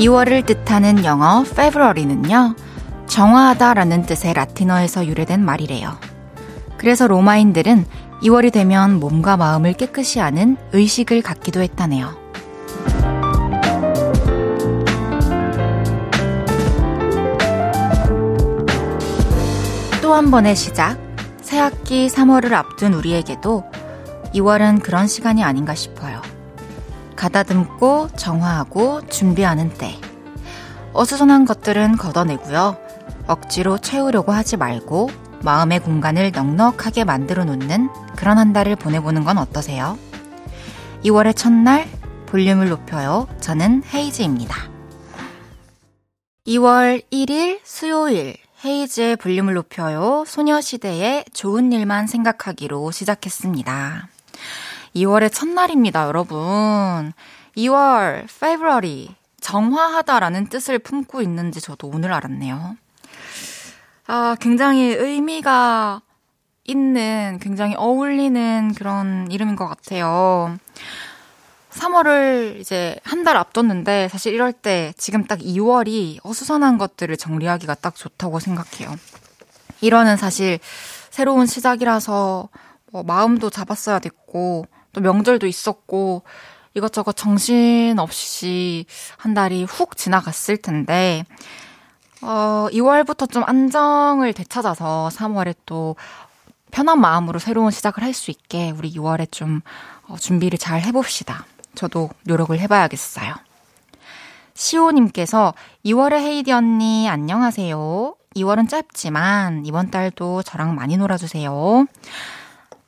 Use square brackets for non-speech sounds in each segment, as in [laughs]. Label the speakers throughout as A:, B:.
A: 2월을 뜻하는 영어 February는요, 정화하다라는 뜻의 라틴어에서 유래된 말이래요. 그래서 로마인들은 2월이 되면 몸과 마음을 깨끗이 하는 의식을 갖기도 했다네요. 또 한 번의 시작, 새학기 3월을 앞둔 우리에게도 2월은 그런 시간이 아닌가 싶어요. 가다듬고 정화하고 준비하는 때. 어수선한 것들은 걷어내고요. 억지로 채우려고 하지 말고 마음의 공간을 넉넉하게 만들어 놓는 그런 한 달을 보내보는 건 어떠세요? 2월의 첫날 볼륨을 높여요. 저는 헤이즈입니다. 2월 1일 수요일 헤이즈의 볼륨을 높여요. 소녀시대의 좋은 일만 생각하기로 시작했습니다. 2월의 첫날입니다, 여러분. 2월, February, 정화하다라는 뜻을 품고 있는지 저도 오늘 알았네요. 아, 굉장히 의미가 있는, 굉장히 어울리는 그런 이름인 것 같아요. 3월을 이제 한 달 앞뒀는데 사실 이럴 때 지금 딱 2월이 어수선한 것들을 정리하기가 딱 좋다고 생각해요. 1월은 사실 새로운 시작이라서 뭐 마음도 잡았어야 됐고 또 명절도 있었고 이것저것 정신없이 한 달이 훅 지나갔을 텐데 어 2월부터 좀 안정을 되찾아서 3월에 또 편한 마음으로 새로운 시작을 할 수 있게 우리 2월에 좀 어, 준비를 잘 해봅시다. 저도 노력을 해봐야겠어요. 시오님께서 2월에 헤이디 언니 안녕하세요. 2월은 짧지만 이번 달도 저랑 많이 놀아주세요.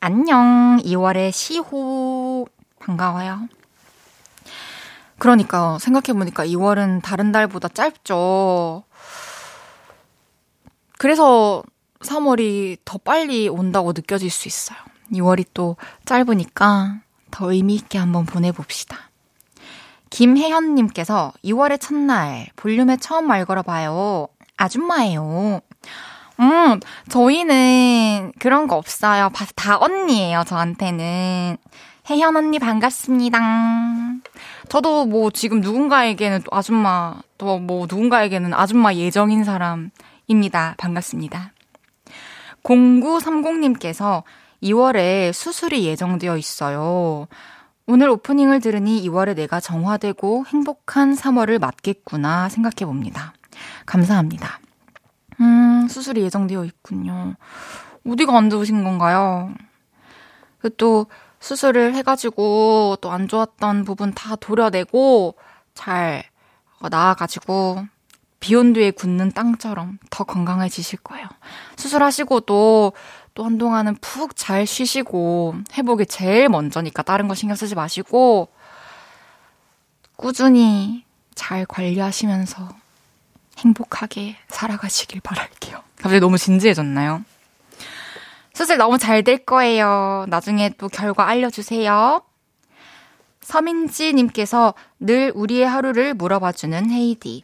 A: 안녕. 2월의 시호. 반가워요. 그러니까 생각해보니까 2월은 다른 달보다 짧죠. 그래서 3월이 더 빨리 온다고 느껴질 수 있어요. 2월이 또 짧으니까 더 의미있게 한번 보내봅시다. 김혜현님께서 2월의 첫날 볼륨에 처음 말 걸어봐요. 아줌마예요. 음, 저희는 그런 거 없어요. 다 언니예요, 저한테는. 혜현 언니 반갑습니다. 저도 뭐 지금 누군가에게는 또 아줌마, 또 뭐 누군가에게는 아줌마 예정인 사람입니다. 반갑습니다. 0930님께서 2월에 수술이 예정되어 있어요. 오늘 오프닝을 들으니 2월에 내가 정화되고 행복한 3월을 맞겠구나 생각해 봅니다. 감사합니다. 음, 수술이 예정되어 있군요. 어디가 안 좋으신 건가요? 그또 수술을 해가지고 또 안 좋았던 부분 다 도려내고 잘 나아가지고 비온 뒤에 굳는 땅처럼 더 건강해지실 거예요. 수술하시고 또, 또 한동안은 푹 잘 쉬시고 회복이 제일 먼저니까 다른 거 신경 쓰지 마시고 꾸준히 잘 관리하시면서 행복하게 살아가시길 바랄게요. 갑자기 너무 진지해졌나요? 수술 너무 잘 될 거예요. 나중에 또 결과 알려주세요. 서민지님께서 늘 우리의 하루를 물어봐주는 헤이디.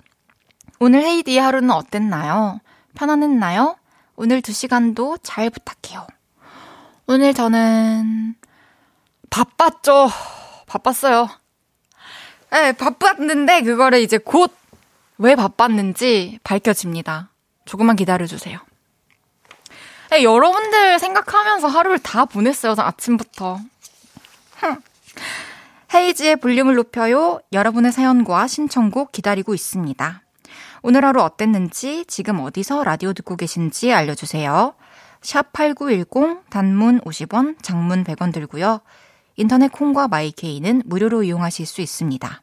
A: 오늘 헤이디의 하루는 어땠나요? 편안했나요? 오늘 두 시간도 잘 부탁해요. 오늘 저는 바빴죠. 바빴어요. 네, 바빴는데 그거를 이제 곧 왜 바빴는지 밝혀집니다. 조금만 기다려주세요. 네, 여러분들 생각하면서 하루를 다 보냈어요. 아침부터. 헤이지의 볼륨을 높여요. 여러분의 사연과 신청곡 기다리고 있습니다. 오늘 하루 어땠는지, 지금 어디서 라디오 듣고 계신지 알려주세요. 샵 8910, 단문 50원, 장문 100원 들고요. 인터넷 콩과 마이케이는 무료로 이용하실 수 있습니다.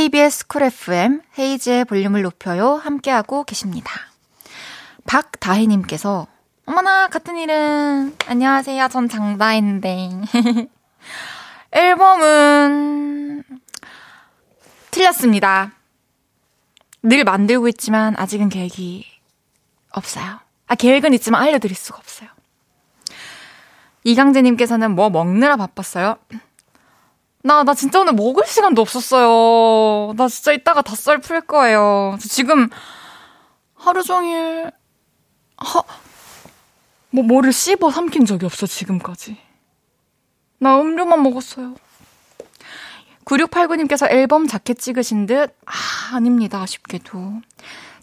A: KBS 쿨 FM 헤이즈의 볼륨을 높여요 함께하고 계십니다. 박다혜님께서 어머나 같은 이름 안녕하세요 전 장다혜인데 [laughs] 앨범은 틀렸습니다. 늘 만들고 있지만 아직은 계획이 없어요. 아, 계획은 있지만 알려드릴 수가 없어요. 이강재님께서는 뭐 먹느라 바빴어요? 나, 나 진짜 오늘 먹을 시간도 없었어요. 나 진짜 이따가 닷살 풀 거예요. 지금 하루 종일, 하, 뭐, 뭐를 씹어 삼킨 적이 없어, 지금까지. 나 음료만 먹었어요. 9689님께서 앨범 자켓 찍으신 듯? 아, 아닙니다. 아쉽게도.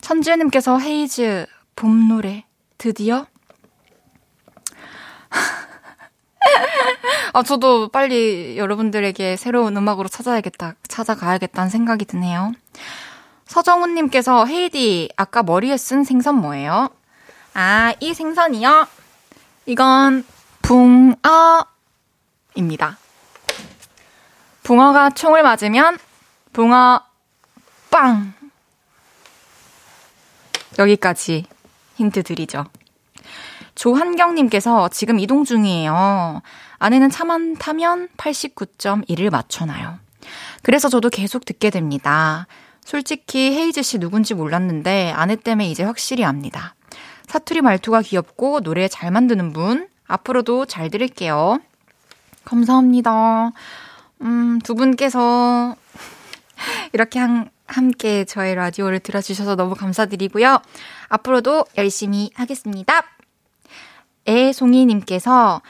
A: 천지혜님께서 헤이즈, 봄 노래, 드디어? [laughs] 아, 저도 빨리 여러분들에게 새로운 음악으로 찾아야겠다, 찾아가야겠다는 생각이 드네요. 서정훈님께서 헤이디, 아까 머리에 쓴 생선 뭐예요? 아, 이 생선이요? 이건 붕어입니다. 붕어가 총을 맞으면 붕어 빵! 여기까지 힌트 드리죠. 조한경님께서 지금 이동 중이에요. 아내는 차만 타면 89.1을 맞춰놔요. 그래서 저도 계속 듣게 됩니다. 솔직히 헤이즈 씨 누군지 몰랐는데 아내 때문에 이제 확실히 압니다. 사투리 말투가 귀엽고 노래 잘 만드는 분. 앞으로도 잘 들을게요. 감사합니다. 음, 두 분께서 [laughs] 이렇게 한, 함께 저의 라디오를 들어주셔서 너무 감사드리고요. 앞으로도 열심히 하겠습니다. 애송이님께서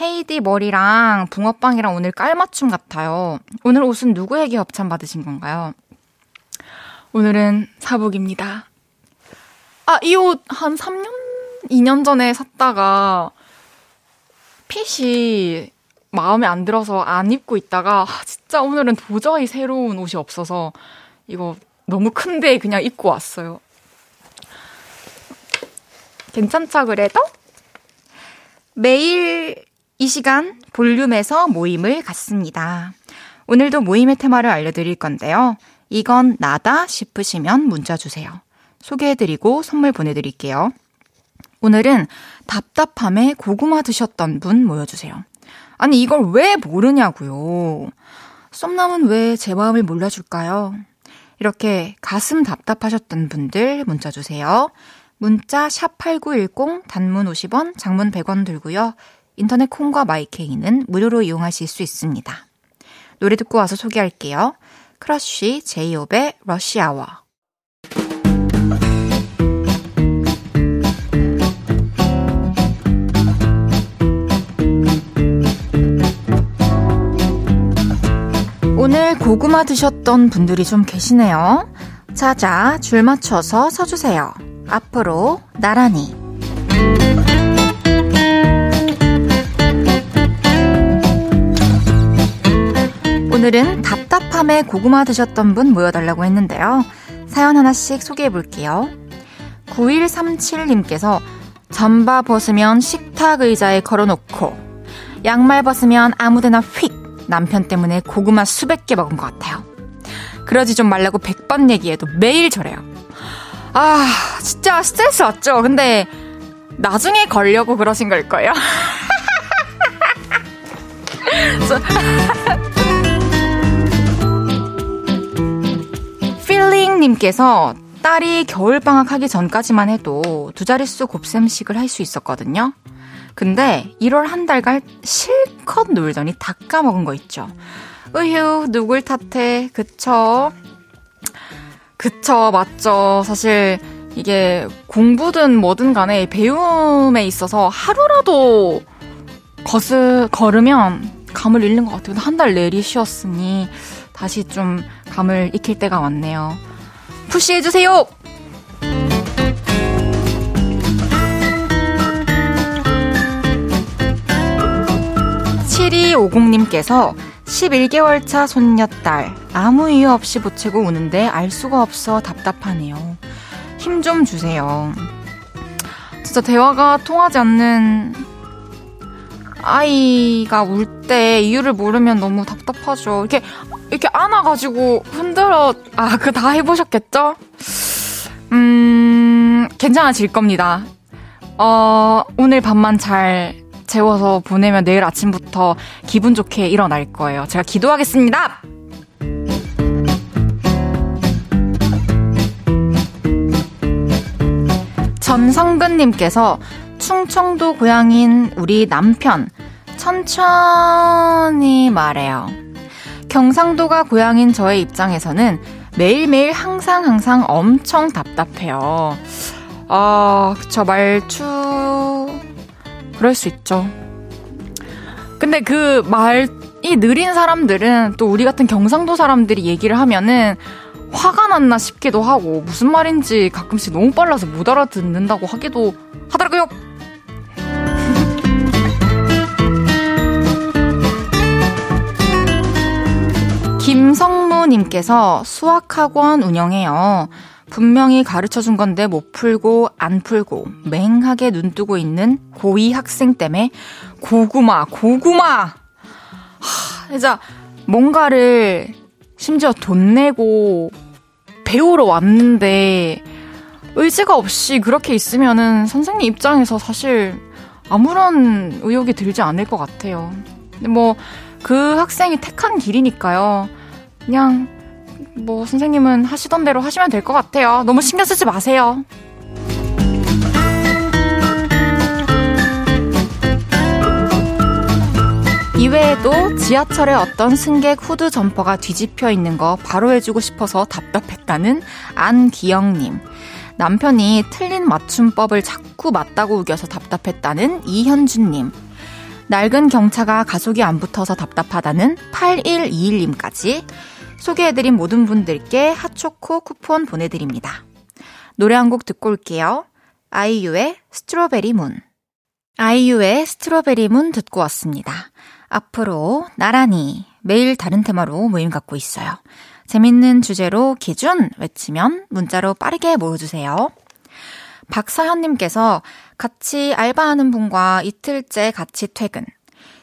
A: 헤이디 머리랑 붕어빵이랑 오늘 깔맞춤 같아요. 오늘 옷은 누구에게 협찬 받으신 건가요? 오늘은 사복입니다. 아, 이 옷 한 3년, 2년 전에 샀다가 핏이 마음에 안 들어서 안 입고 있다가 아, 진짜 오늘은 도저히 새로운 옷이 없어서 이거 너무 큰데 그냥 입고 왔어요. 괜찮죠, 그래도? 매일 이 시간 볼륨에서 모임을 갖습니다. 오늘도 모임의 테마를 알려드릴 건데요. 이건 나다 싶으시면 문자 주세요. 소개해드리고 선물 보내드릴게요. 오늘은 답답함에 고구마 드셨던 분 모여주세요. 아니, 이걸 왜 모르냐고요. 썸남은 왜 제 마음을 몰라줄까요? 이렇게 가슴 답답하셨던 분들 문자 주세요. 문자 샵8910 단문 50원, 장문 100원 들고요. 인터넷 콩과 마이케이는 무료로 이용하실 수 있습니다. 노래 듣고 와서 소개할게요. 크러쉬 제이홉의 Rush Hour. 오늘 고구마 드셨던 분들이 좀 계시네요. 자자, 줄 맞춰서 서주세요. 앞으로 나란히. 오늘은 답답함에 고구마 드셨던 분 모여달라고 했는데요. 사연 하나씩 소개해 볼게요. 9137님께서 잠바 벗으면 식탁 의자에 걸어놓고 양말 벗으면 아무데나 휙 남편 때문에 고구마 수백 개 먹은 것 같아요. 그러지 좀 말라고 100번 얘기해도 매일 저래요. 아, 진짜 스트레스 왔죠? 근데 나중에 걸려고 그러신 걸 거예요. [laughs] [laughs] 필링님께서 딸이 겨울방학 하기 전까지만 해도 두 자릿수 곱셈식을 할 수 있었거든요. 근데 1월 한 달간 실컷 놀더니 다 까먹은 거 있죠. 으휴, 누굴 탓해. 그쵸? 그쵸, 맞죠. 사실 이게 공부든 뭐든 간에 배움에 있어서 하루라도 거스, 걸으면 감을 잃는 것 같아요. 한 달 내리 쉬었으니 다시 좀 감을 익힐 때가 왔네요. 푸시해주세요! 7250님께서 11개월 차 손녀딸 아무 이유 없이 보채고 우는데 알 수가 없어 답답하네요. 힘 좀 주세요. 진짜 대화가 통하지 않는 아이가 울 때 이유를 모르면 너무 답답하죠. 이렇게 이렇게 안아가지고 흔들어 아 그 다 해보셨겠죠? 음 괜찮아질 겁니다. 어 오늘 밤만 잘 채워서 보내면 내일 아침부터 기분 좋게 일어날 거예요. 제가 기도하겠습니다! 전성근님께서 충청도 고향인 우리 남편 천천히 말해요. 경상도가 고향인 저의 입장에서는 매일매일 항상 항상 엄청 답답해요. 아, 그쵸, 말투, 그럴 수 있죠. 근데 그 말이 느린 사람들은 또 우리 같은 경상도 사람들이 얘기를 하면은 화가 났나 싶기도 하고 무슨 말인지 가끔씩 너무 빨라서 못 알아듣는다고 하기도 하더라고요. [laughs] 김성무님께서 수학학원 운영해요. 분명히 가르쳐 준 건데 못 풀고 안 풀고 맹하게 눈 뜨고 있는 고2 학생 때문에 고구마, 고구마! 하, 진짜 뭔가를 심지어 돈 내고 배우러 왔는데 의지가 없이 그렇게 있으면은 선생님 입장에서 사실 아무런 의욕이 들지 않을 것 같아요. 근데 뭐 그 학생이 택한 길이니까요. 그냥 뭐 선생님은 하시던 대로 하시면 될 것 같아요. 너무 신경 쓰지 마세요. 이외에도 지하철에 어떤 승객 후드 점퍼가 뒤집혀 있는 거 바로 해주고 싶어서 답답했다는 안기영님. 남편이 틀린 맞춤법을 자꾸 맞다고 우겨서 답답했다는 이현준님. 낡은 경차가 가속이 안 붙어서 답답하다는 8121님까지 소개해드린 모든 분들께 핫초코 쿠폰 보내드립니다. 노래 한 곡 듣고 올게요. 아이유의 스트로베리 문. 아이유의 스트로베리 문 듣고 왔습니다. 앞으로 나란히 매일 다른 테마로 모임 갖고 있어요. 재밌는 주제로 기준 외치면 문자로 빠르게 모여주세요. 박서현님께서 같이 알바하는 분과 이틀째 같이 퇴근.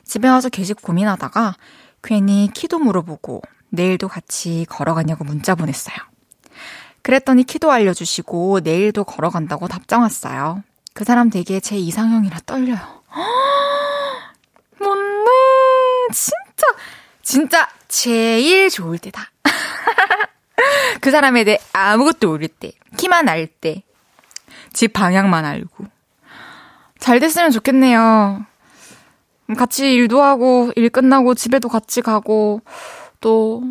A: 집에 와서 계속 고민하다가 괜히 키도 물어보고 내일도 같이 걸어가냐고 문자 보냈어요. 그랬더니 키도 알려주시고 내일도 걸어간다고 답장 왔어요. 그 사람 되게 제 이상형이라 떨려요. [gasps] 뭔데? 진짜, 진짜 제일 좋을 때다. [laughs] 그 사람에 대해 아무것도 모를 때, 키만 알 때, 집 방향만 알고. 잘 됐으면 좋겠네요. 같이 일도 하고, 일 끝나고 집에도 같이 가고, 또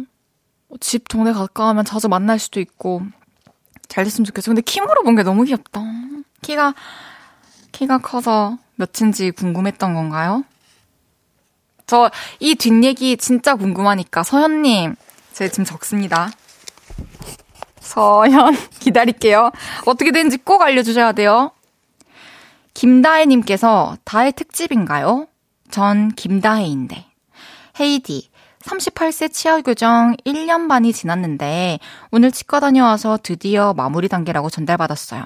A: 집 동네 가까우면 자주 만날 수도 있고 잘 됐으면 좋겠어. 근데 키 물어본 게 너무 귀엽다. 키가 키가 커서 몇인지 궁금했던 건가요? 저 이 뒷얘기 진짜 궁금하니까 서현님 제가 지금 적습니다. 서현 [laughs] 기다릴게요. 어떻게 되는지 꼭 알려주셔야 돼요. 김다혜님께서 다혜 특집인가요? 전 김다혜인데. 헤이디, 38세 치아 교정 1년 반이 지났는데 오늘 치과 다녀와서 드디어 마무리 단계라고 전달받았어요.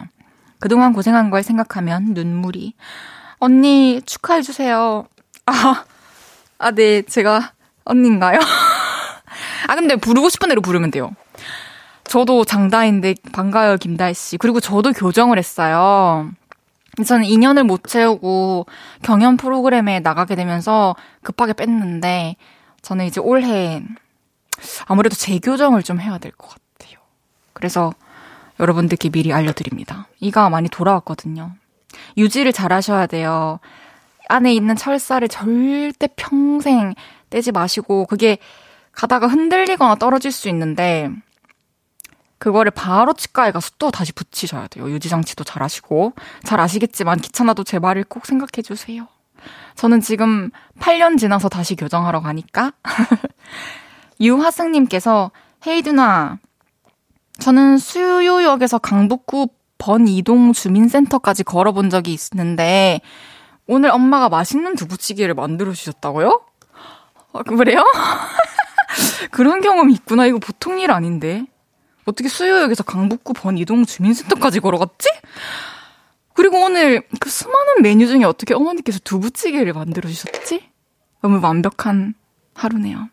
A: 그동안 고생한 걸 생각하면 눈물이. 언니 축하해주세요. 아, 아, 네, 제가 언니인가요? [laughs] 아, 근데 부르고 싶은 대로 부르면 돼요. 저도 장다인데 반가워요, 김다희 씨. 그리고 저도 교정을 했어요. 저는 2년을 못 채우고 경연 프로그램에 나가게 되면서 급하게 뺐는데 저는 이제 올해 아무래도 재교정을 좀 해야 될 것 같아요. 그래서 여러분들께 미리 알려드립니다. 이가 많이 돌아왔거든요. 유지를 잘 하셔야 돼요. 안에 있는 철사를 절대 평생 떼지 마시고, 그게 가다가 흔들리거나 떨어질 수 있는데, 그거를 바로 치과에 가서 또 다시 붙이셔야 돼요. 유지장치도 잘 하시고. 잘 아시겠지만 귀찮아도 제 말을 꼭 생각해 주세요. 저는 지금 8년 지나서 다시 교정하러 가니까. [laughs] 유화승님께서, 헤이 누나, 저는 수요역에서 강북구 번이동 주민센터까지 걸어본 적이 있는데, 오늘 엄마가 맛있는 두부찌개를 만들어 주셨다고요? 아, 그래요? [laughs] 그런 경험이 있구나. 이거 보통 일 아닌데. 어떻게 수요역에서 강북구 번이동 주민센터까지 걸어갔지? 그리고 오늘 그 수많은 메뉴 중에 어떻게 어머니께서 두부찌개를 만들어 주셨지? 너무 완벽한 하루네요.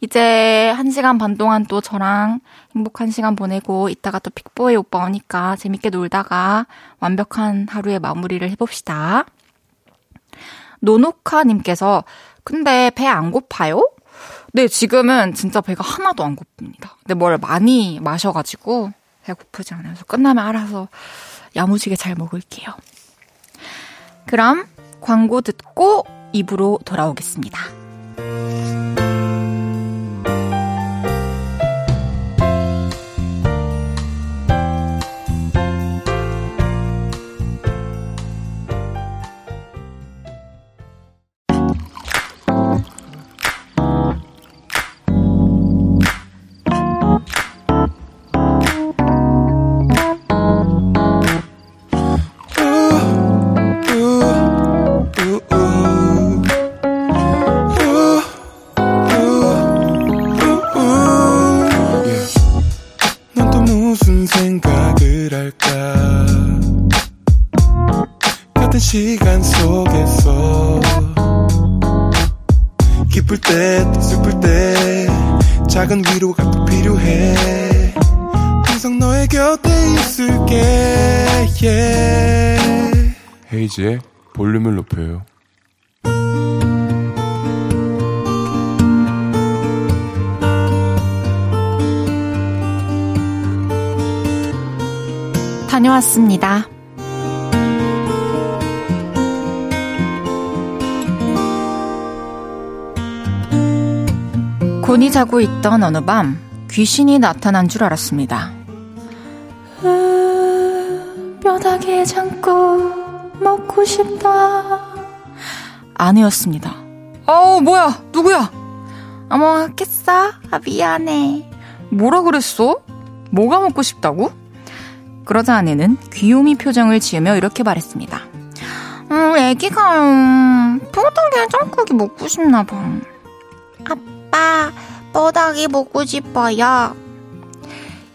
A: 이제 한 시간 반 동안 또 저랑 행복한 시간 보내고 이따가 또 픽보이 오빠 오니까 재밌게 놀다가 완벽한 하루의 마무리를 해봅시다. 노노카님께서, 근데 배 안 고파요? 네, 지금은 진짜 배가 하나도 안 고픕니다. 근데 뭘 많이 마셔가지고 배고프지 않아요. 서 끝나면 알아서 야무지게 잘 먹을게요. 그럼 광고 듣고 입으로 돌아오겠습니다.
B: 헤이지의 볼륨을 높여요.
A: 다녀왔습니다. 곤이 자고 있던 어느 밤 귀신이 나타난 줄 알았습니다. 뼈다귀에 잠고 먹고 싶다. 아니었습니다. 어우, 뭐야, 누구야? 어머, 깼어? 아, 미안해. 뭐라 그랬어? 뭐가 먹고 싶다고? 그러자 아내는 귀요미 표정을 지으며 이렇게 말했습니다. 음, 애기가, 음, 뽀닥이 짱국이 먹고 싶나 봐. 아빠, 뽀닥이 먹고 싶어요.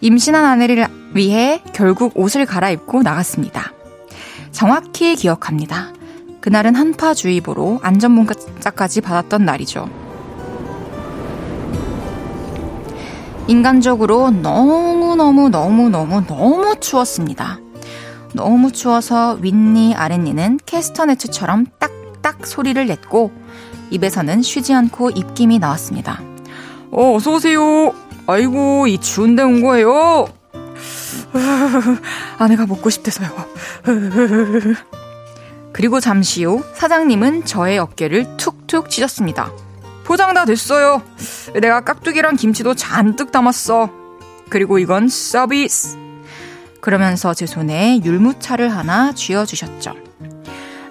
A: 임신한 아내를 위해 결국 옷을 갈아입고 나갔습니다. 정확히 기억합니다. 그날은 한파주의보로 안전문자까지 받았던 날이죠. 인간적으로 너무너무너무너무너무 너무 추웠습니다. 너무 추워서 윗니 아랫니는 캐스터네츠처럼 딱딱 소리를 냈고 입에서는 쉬지 않고 입김이 나왔습니다. 어, 어서오세요. 아이고, 이 추운데 온 거예요. [laughs] 아내가 먹고 싶대서요. [laughs] 그리고 잠시 후 사장님은 저의 어깨를 툭툭 치셨습니다. 포장 다 됐어요. 내가 깍두기랑 김치도 잔뜩 담았어. 그리고 이건 서비스. 그러면서 제 손에 율무차를 하나 쥐어주셨죠.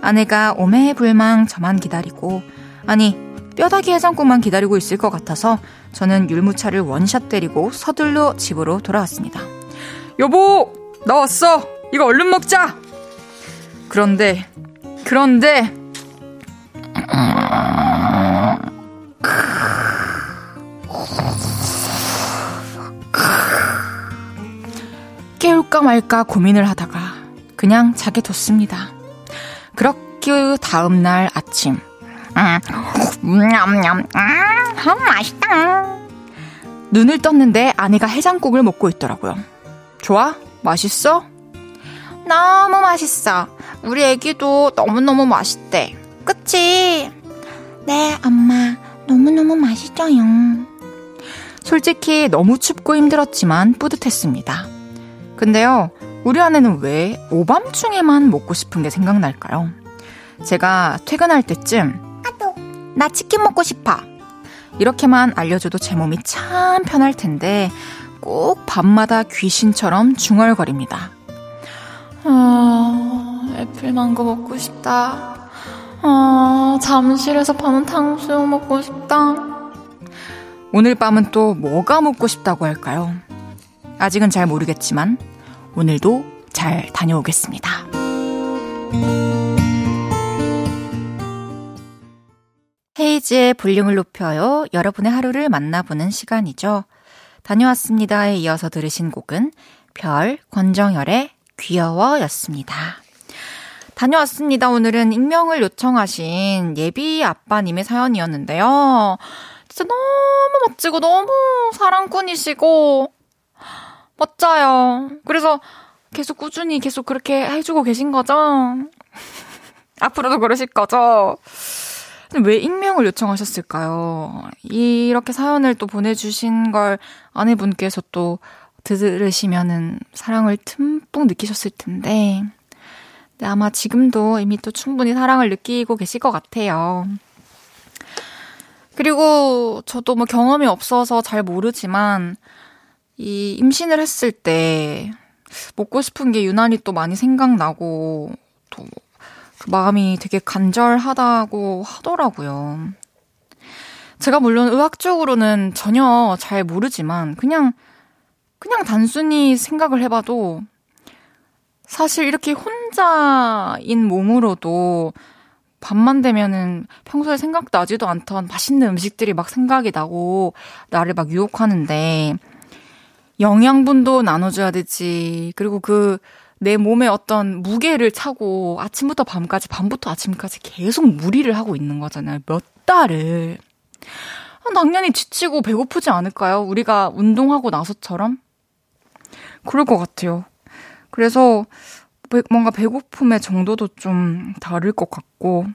A: 아내가 오매불망 저만 기다리고, 아니, 뼈다귀 해장국만 기다리고 있을 것 같아서 저는 율무차를 원샷 때리고 서둘러 집으로 돌아왔습니다. 여보, 나 왔어. 이거 얼른 먹자. 그런데, 그런데, 깨울까 말까 고민을 하다가 그냥 자게 뒀습니다. 그렇게 다음날 아침, 음, 음, 맛있다. 눈을 떴는데 아내가 해장국을 먹고 있더라고요. 좋아? 맛있어? 너무 맛있어. 우리 애기도 너무너무 맛있대. 그치? 네, 엄마. 너무너무 맛있어요. 솔직히 너무 춥고 힘들었지만 뿌듯했습니다. 근데요, 우리 아내는 왜 오밤중에만 먹고 싶은 게 생각날까요? 제가 퇴근할 때쯤, 나 치킨 먹고 싶어. 이렇게만 알려줘도 제 몸이 참 편할 텐데, 꼭 밤마다 귀신처럼 중얼거립니다. 아, 애플망고 먹고 싶다. 아, 잠실에서 파는 탕수육 먹고 싶다. 오늘 밤은 또 뭐가 먹고 싶다고 할까요? 아직은 잘 모르겠지만, 오늘도 잘 다녀오겠습니다. 헤이즈의 볼륨을 높여요. 여러분의 하루를 만나보는 시간이죠. 다녀왔습니다에 이어서 들으신 곡은 별, 권정열의 귀여워 였습니다. 다녀왔습니다. 오늘은 익명을 요청하신 예비 아빠님의 사연이었는데요. 진짜 너무 멋지고 너무 사랑꾼이시고 멋져요. 그래서 계속 꾸준히 계속 그렇게 해주고 계신 거죠? [laughs] 앞으로도 그러실 거죠? 왜 익명을 요청하셨을까요? 이렇게 사연을 또 보내주신 걸 아내분께서 또 들으시면은 사랑을 듬뿍 느끼셨을 텐데, 네, 아마 지금도 이미 또 충분히 사랑을 느끼고 계실 것 같아요. 그리고 저도 뭐 경험이 없어서 잘 모르지만, 이 임신을 했을 때 먹고 싶은 게 유난히 또 많이 생각나고, 또 그 마음이 되게 간절하다고 하더라고요. 제가 물론 의학적으로는 전혀 잘 모르지만 그냥 그냥 단순히 생각을 해봐도 사실 이렇게 혼자인 몸으로도 밤만 되면은 평소에 생각나지도 않던 맛있는 음식들이 막 생각이 나고 나를 막 유혹하는데 영양분도 나눠줘야 되지. 그리고 그 내 몸에 어떤 무게를 차고 아침부터 밤까지, 밤부터 아침까지 계속 무리를 하고 있는 거잖아요. 몇 달을. 아, 당연히 지치고 배고프지 않을까요? 우리가 운동하고 나서처럼? 그럴 것 같아요. 그래서 뭔가 배고픔의 정도도 좀 다를 것 같고,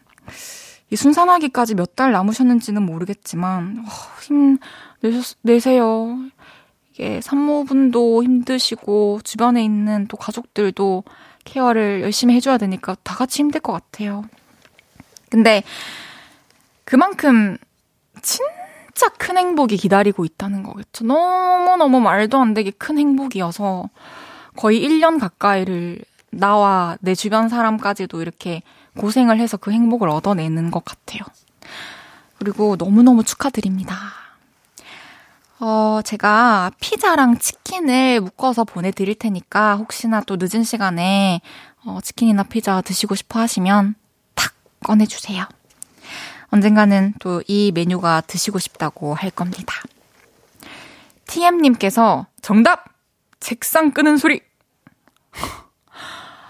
A: 이 순산하기까지 몇 달 남으셨는지는 모르겠지만, 어, 힘 내셨, 내세요. 이게 산모분도 힘드시고 주변에 있는 또 가족들도 케어를 열심히 해줘야 되니까 다 같이 힘들 것 같아요. 근데 그만큼 진짜 큰 행복이 기다리고 있다는 거겠죠. 너무너무 말도 안 되게 큰 행복이어서 거의 1년 가까이를 나와 내 주변 사람까지도 이렇게 고생을 해서 그 행복을 얻어내는 것 같아요. 그리고 너무너무 축하드립니다. 어, 제가 피자랑 치킨을 묶어서 보내드릴 테니까 혹시나 또 늦은 시간에 어, 치킨이나 피자 드시고 싶어 하시면 탁 꺼내주세요. 언젠가는 또 이 메뉴가 드시고 싶다고 할 겁니다. TM님께서 정답! 책상 끄는 소리!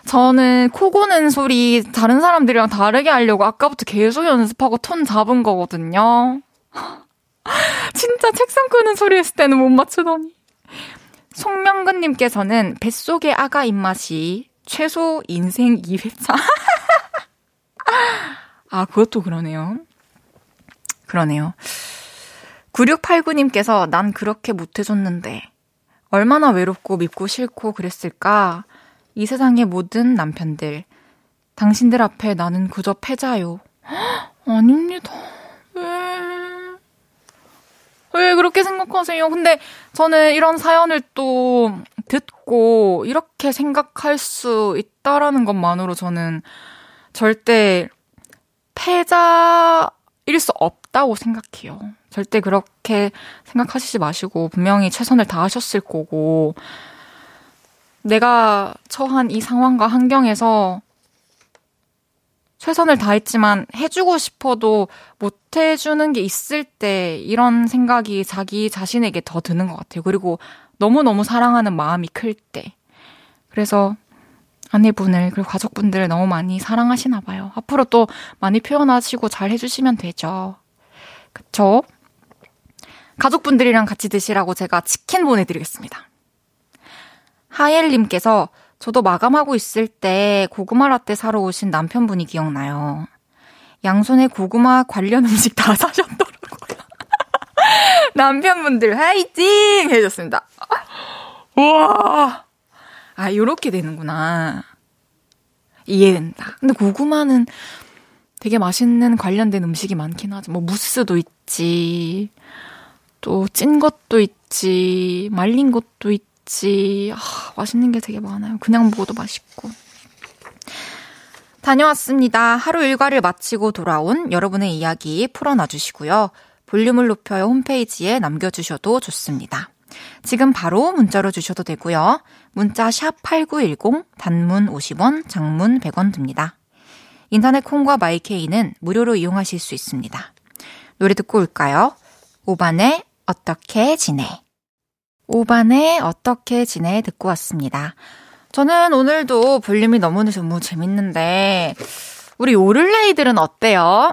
A: 저는 코 고는 소리 다른 사람들이랑 다르게 하려고 아까부터 계속 연습하고 톤 잡은 거거든요. [gasps] 진짜 책상 끄는 소리 했을 때는 못 맞추더니. 송명근님께서는 뱃속의 아가 입맛이 최소 인생 2회차. [laughs] 아, 그것도 그러네요. 그러네요. 9689님께서 난 그렇게 못해줬는데, 얼마나 외롭고 밉고 싫고 그랬을까? 이 세상의 모든 남편들, 당신들 앞에 나는 그저 패자요. [gasps] 아닙니다. 왜 그렇게 생각하세요? 근데 저는 이런 사연을 또 듣고 이렇게 생각할 수 있다라는 것만으로 저는 절대 패자일 수 없다고 생각해요. 절대 그렇게 생각하시지 마시고 분명히 최선을 다하셨을 거고 내가 처한 이 상황과 환경에서 최선을 다했지만 해주고 싶어도 못 해주는 게 있을 때 이런 생각이 자기 자신에게 더 드는 것 같아요. 그리고 너무너무 사랑하는 마음이 클 때. 그래서 아내분을 그리고 가족분들을 너무 많이 사랑하시나 봐요. 앞으로 또 많이 표현하시고 잘 해주시면 되죠. 그쵸? 가족분들이랑 같이 드시라고 제가 치킨 보내드리겠습니다. 하엘님께서 저도 마감하고 있을 때 고구마 라떼 사러 오신 남편분이 기억나요. 양손에 고구마 관련 음식 다 [laughs] 사셨더라고요. [laughs] 남편분들 화이팅! 해줬습니다. 우와! 아, 요렇게 되는구나. 이해된다. 근데 고구마는 되게 맛있는 관련된 음식이 많긴 하죠. 뭐, 무스도 있지. 또, 찐 것도 있지. 말린 것도 있지. 있지. 아, 맛있는 게 되게 많아요. 그냥 먹어도 맛있고. 다녀왔습니다. 하루 일과를 마치고 돌아온 여러분의 이야기 풀어놔 주시고요. 볼륨을 높여요 홈페이지에 남겨주셔도 좋습니다. 지금 바로 문자로 주셔도 되고요. 문자 샵8910 단문 50원, 장문 100원 듭니다. 인터넷 콩과 마이케이는 무료로 이용하실 수 있습니다. 노래 듣고 올까요? 오반의 어떻게 지내? 오반에 어떻게 지내 듣고 왔습니다. 저는 오늘도 볼륨이 너무 너무 재밌는데, 우리 오를레이들은 어때요?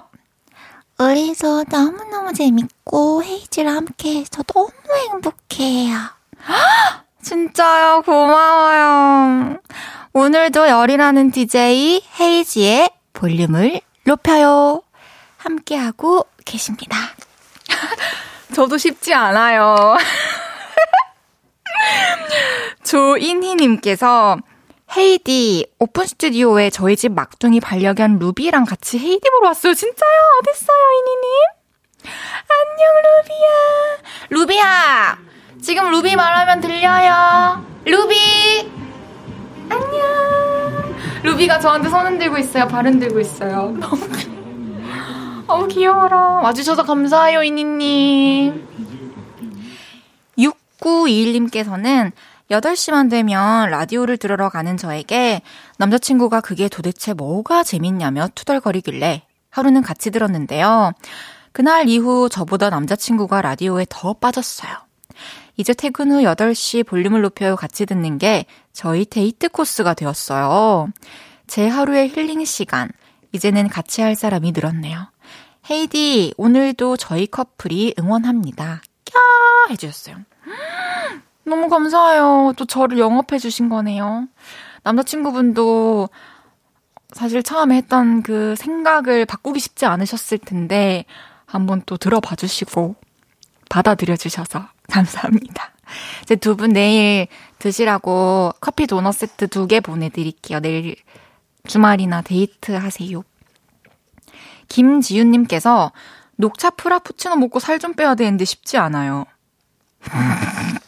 C: 우리도 너무너무 재밌고, 헤이즈랑 함께 해서 너무 행복해요. [gasps]
A: 진짜요? 고마워요. 오늘도 열이라는 DJ 헤이지의 볼륨을 높여요. 함께하고 계십니다. [laughs] 저도 쉽지 않아요. [laughs] 조인희님께서 헤이디 오픈 스튜디오에 저희 집 막둥이 반려견 루비랑 같이 헤이디 보러 왔어요. 진짜요? 어딨어요, 이니님? 안녕, 루비야. 루비야! 지금 루비 말하면 들려요. 루비! 안녕. 루비가 저한테 손 흔들고 있어요. 발 흔들고 있어요. 너무, 귀여워라. 와주셔서 감사해요, 이니님. 6921님께서는 8시만 되면 라디오를 들으러 가는 저에게 남자친구가 그게 도대체 뭐가 재밌냐며 투덜거리길래 하루는 같이 들었는데요. 그날 이후 저보다 남자친구가 라디오에 더 빠졌어요. 이제 퇴근 후 8시 볼륨을 높여 같이 듣는 게 저희 데이트 코스가 되었어요. 제 하루의 힐링 시간. 이제는 같이 할 사람이 늘었네요. 헤이디, 오늘도 저희 커플이 응원합니다. 꺄! 해주셨어요. 너무 감사해요. 또 저를 영업해 주신 거네요. 남자친구분도 사실 처음에 했던 그 생각을 바꾸기 쉽지 않으셨을 텐데 한번 또 들어봐 주시고 받아들여 주셔서 [laughs] 감사합니다. 이제 두 분 내일 드시라고 커피 도넛 세트 두 개 보내드릴게요. 내일 주말이나 데이트 하세요. 김지윤님께서 녹차 프라푸치노 먹고 살 좀 빼야 되는데 쉽지 않아요. [laughs]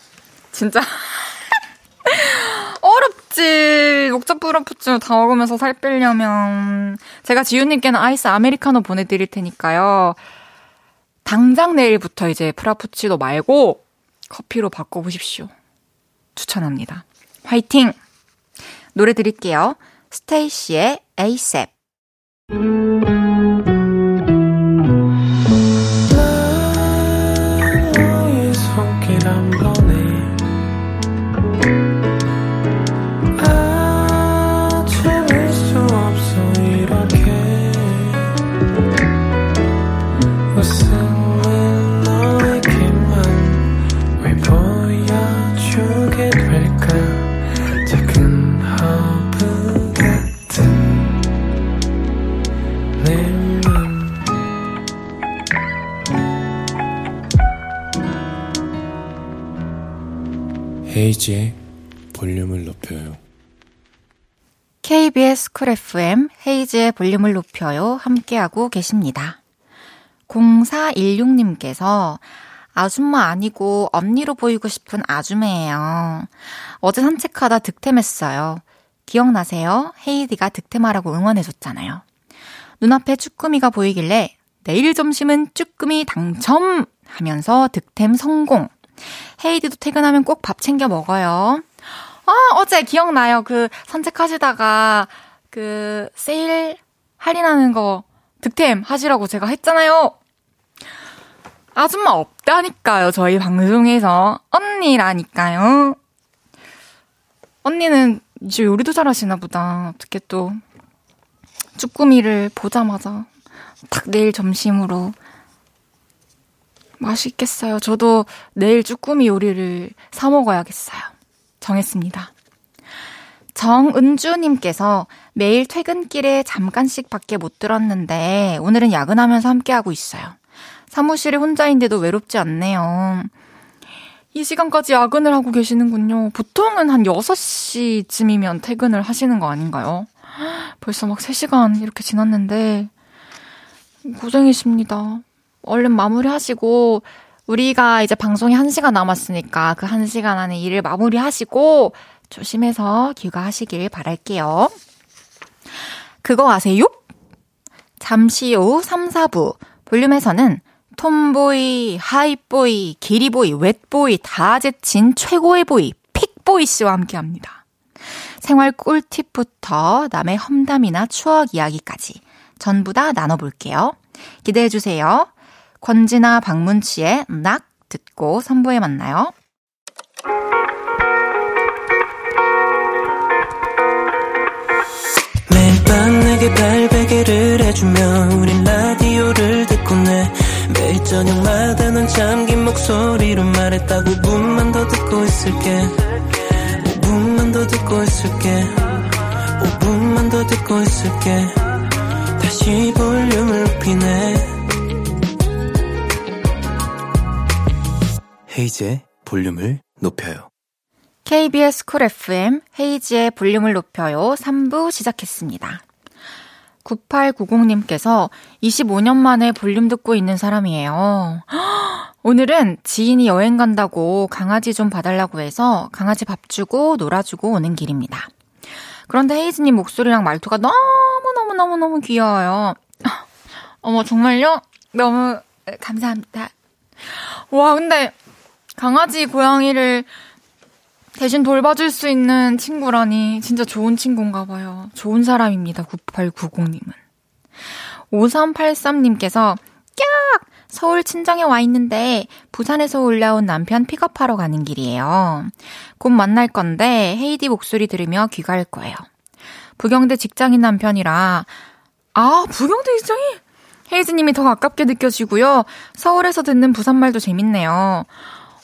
A: 진짜 [laughs] 어렵지. 녹차 프라푸치노 다 먹으면서 살 빼려면 제가 지윤님께는 아이스 아메리카노 보내드릴 테니까요. 당장 내일부터 이제 프라푸치노 말고 커피로 바꿔보십시오. 추천합니다. 화이팅! 노래 드릴게요. 스테이시의 에이셉. KBS 쿨 FM 헤이즈의 볼륨을 높여요. 함께하고 계십니다. 0416님께서 아줌마 아니고 언니로 보이고 싶은 아줌매예요. 어제 산책하다 득템했어요. 기억나세요? 헤이디가 득템하라고 응원해줬잖아요. 눈앞에 쭈꾸미가 보이길래 내일 점심은 쭈꾸미 당첨! 하면서 득템 성공. 헤이디도 퇴근하면 꼭 밥 챙겨 먹어요. 아, 어제 기억나요. 그 산책하시다가 그 세일 할인하는 거 득템 하시라고 제가 했잖아요. 아줌마 없다니까요. 저희 방송에서. 언니라니까요. 언니는 이제 요리도 잘하시나 보다. 어떻게 또 쭈꾸미를 보자마자 딱 내일 점심으로 맛있겠어요. 저도 내일 쭈꾸미 요리를 사 먹어야겠어요. 정했습니다. 정은주님께서 매일 퇴근길에 잠깐씩 밖에 못 들었는데 오늘은 야근하면서 함께하고 있어요. 사무실에 혼자인데도 외롭지 않네요. 이 시간까지 야근을 하고 계시는군요. 보통은 한 6시쯤이면 퇴근을 하시는 거 아닌가요? 벌써 막 3시간 이렇게 지났는데 고생이십니다. 얼른 마무리하시고 우리가 이제 방송이 1시간 남았으니까 그 1시간 안에 일을 마무리하시고 조심해서 귀가하시길 바랄게요. 그거 아세요? 잠시 후 3, 4부 볼륨에서는 톰보이, 하이보이, 기리보이, 웻보이 다 제친 최고의 보이 픽보이 씨와 함께 합니다. 생활 꿀팁부터 남의 험담이나 추억 이야기까지 전부 다 나눠볼게요. 기대해 주세요. 권지나 박문치의 낙 듣고 선부에 만나요.
D: 매일 밤 내게 발베개를 해주며 우린 라디오를 듣고 내 매일 저녁마다 넌 잠긴 목소리로 말했다 5분만 더 듣고 있을게. 5분만 더 듣고 있을게. 5분만 더 듣고 있을게. 다시 볼륨을 높이네
E: 헤이즈의 볼륨을 높여요.
A: KBS 쿨 FM 헤이즈의 볼륨을 높여요 3부 시작했습니다. 9890님께서 25년 만에 볼륨 듣고 있는 사람이에요. [gasps] 오늘은 지인이 여행 간다고 강아지 좀 봐달라고 해서 강아지 밥 주고 놀아주고 오는 길입니다. 그런데 헤이즈님 목소리랑 말투가 너무너무너무너무 귀여워요. [gasps] 어머, 정말요? 너무 감사합니다. 와, 근데 강아지, 고양이를 대신 돌봐줄 수 있는 친구라니 진짜 좋은 친구인가 봐요. 좋은 사람입니다. 9890님은. 5383님께서 깍! 서울 친정에 와 있는데 부산에서 올라온 남편 픽업하러 가는 길이에요. 곧 만날 건데 헤이디 목소리 들으며 귀가할 거예요. 부경대 직장인 남편이라 아 부경대 직장인 헤이즈님이 더 가깝게 느껴지고요. 서울에서 듣는 부산말도 재밌네요.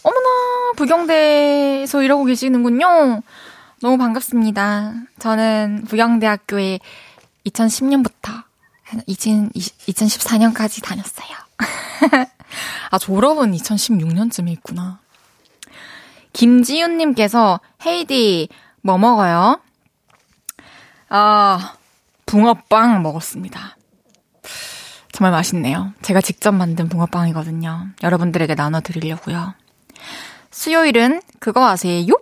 A: 어머나, 부경대에서 일하고 계시는군요. 너무 반갑습니다. 저는 부경대학교에 2010년부터 2014년까지 다녔어요. [laughs] 아, 졸업은 2016년쯤에 있구나. 김지윤님께서, 헤이디, 뭐 먹어요? 아, 붕어빵 먹었습니다. 정말 맛있네요. 제가 직접 만든 붕어빵이거든요. 여러분들에게 나눠드리려고요. 수요일은 그거 아세요?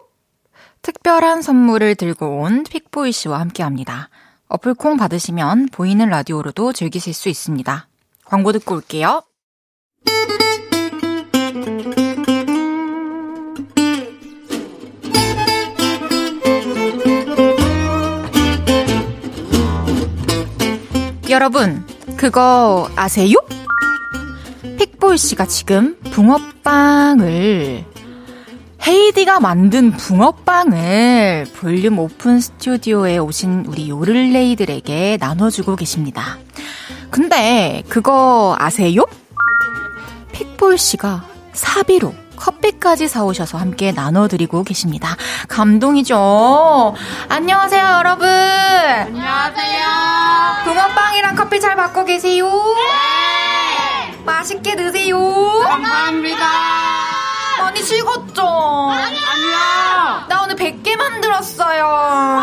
A: 특별한 선물을 들고 온 픽보이 씨와 함께 합니다. 어플 콩 받으시면 보이는 라디오로도 즐기실 수 있습니다. 광고 듣고 올게요. 여러분, 그거 아세요? 픽보이 씨가 지금 붕어빵을 헤이디가 만든 붕어빵을 볼륨 오픈 스튜디오에 오신 우리 요를레이들에게 나눠주고 계십니다. 근데 그거 아세요? 픽볼 씨가 사비로 커피까지 사오셔서 함께 나눠드리고 계십니다. 감동이죠? 안녕하세요, 여러분! 안녕하세요! 붕어빵이랑 커피 잘 받고 계세요? 네! 맛있게 드세요! 감사합니다! 많이 식었죠? 아니야! 나 오늘 100개 만들었어요!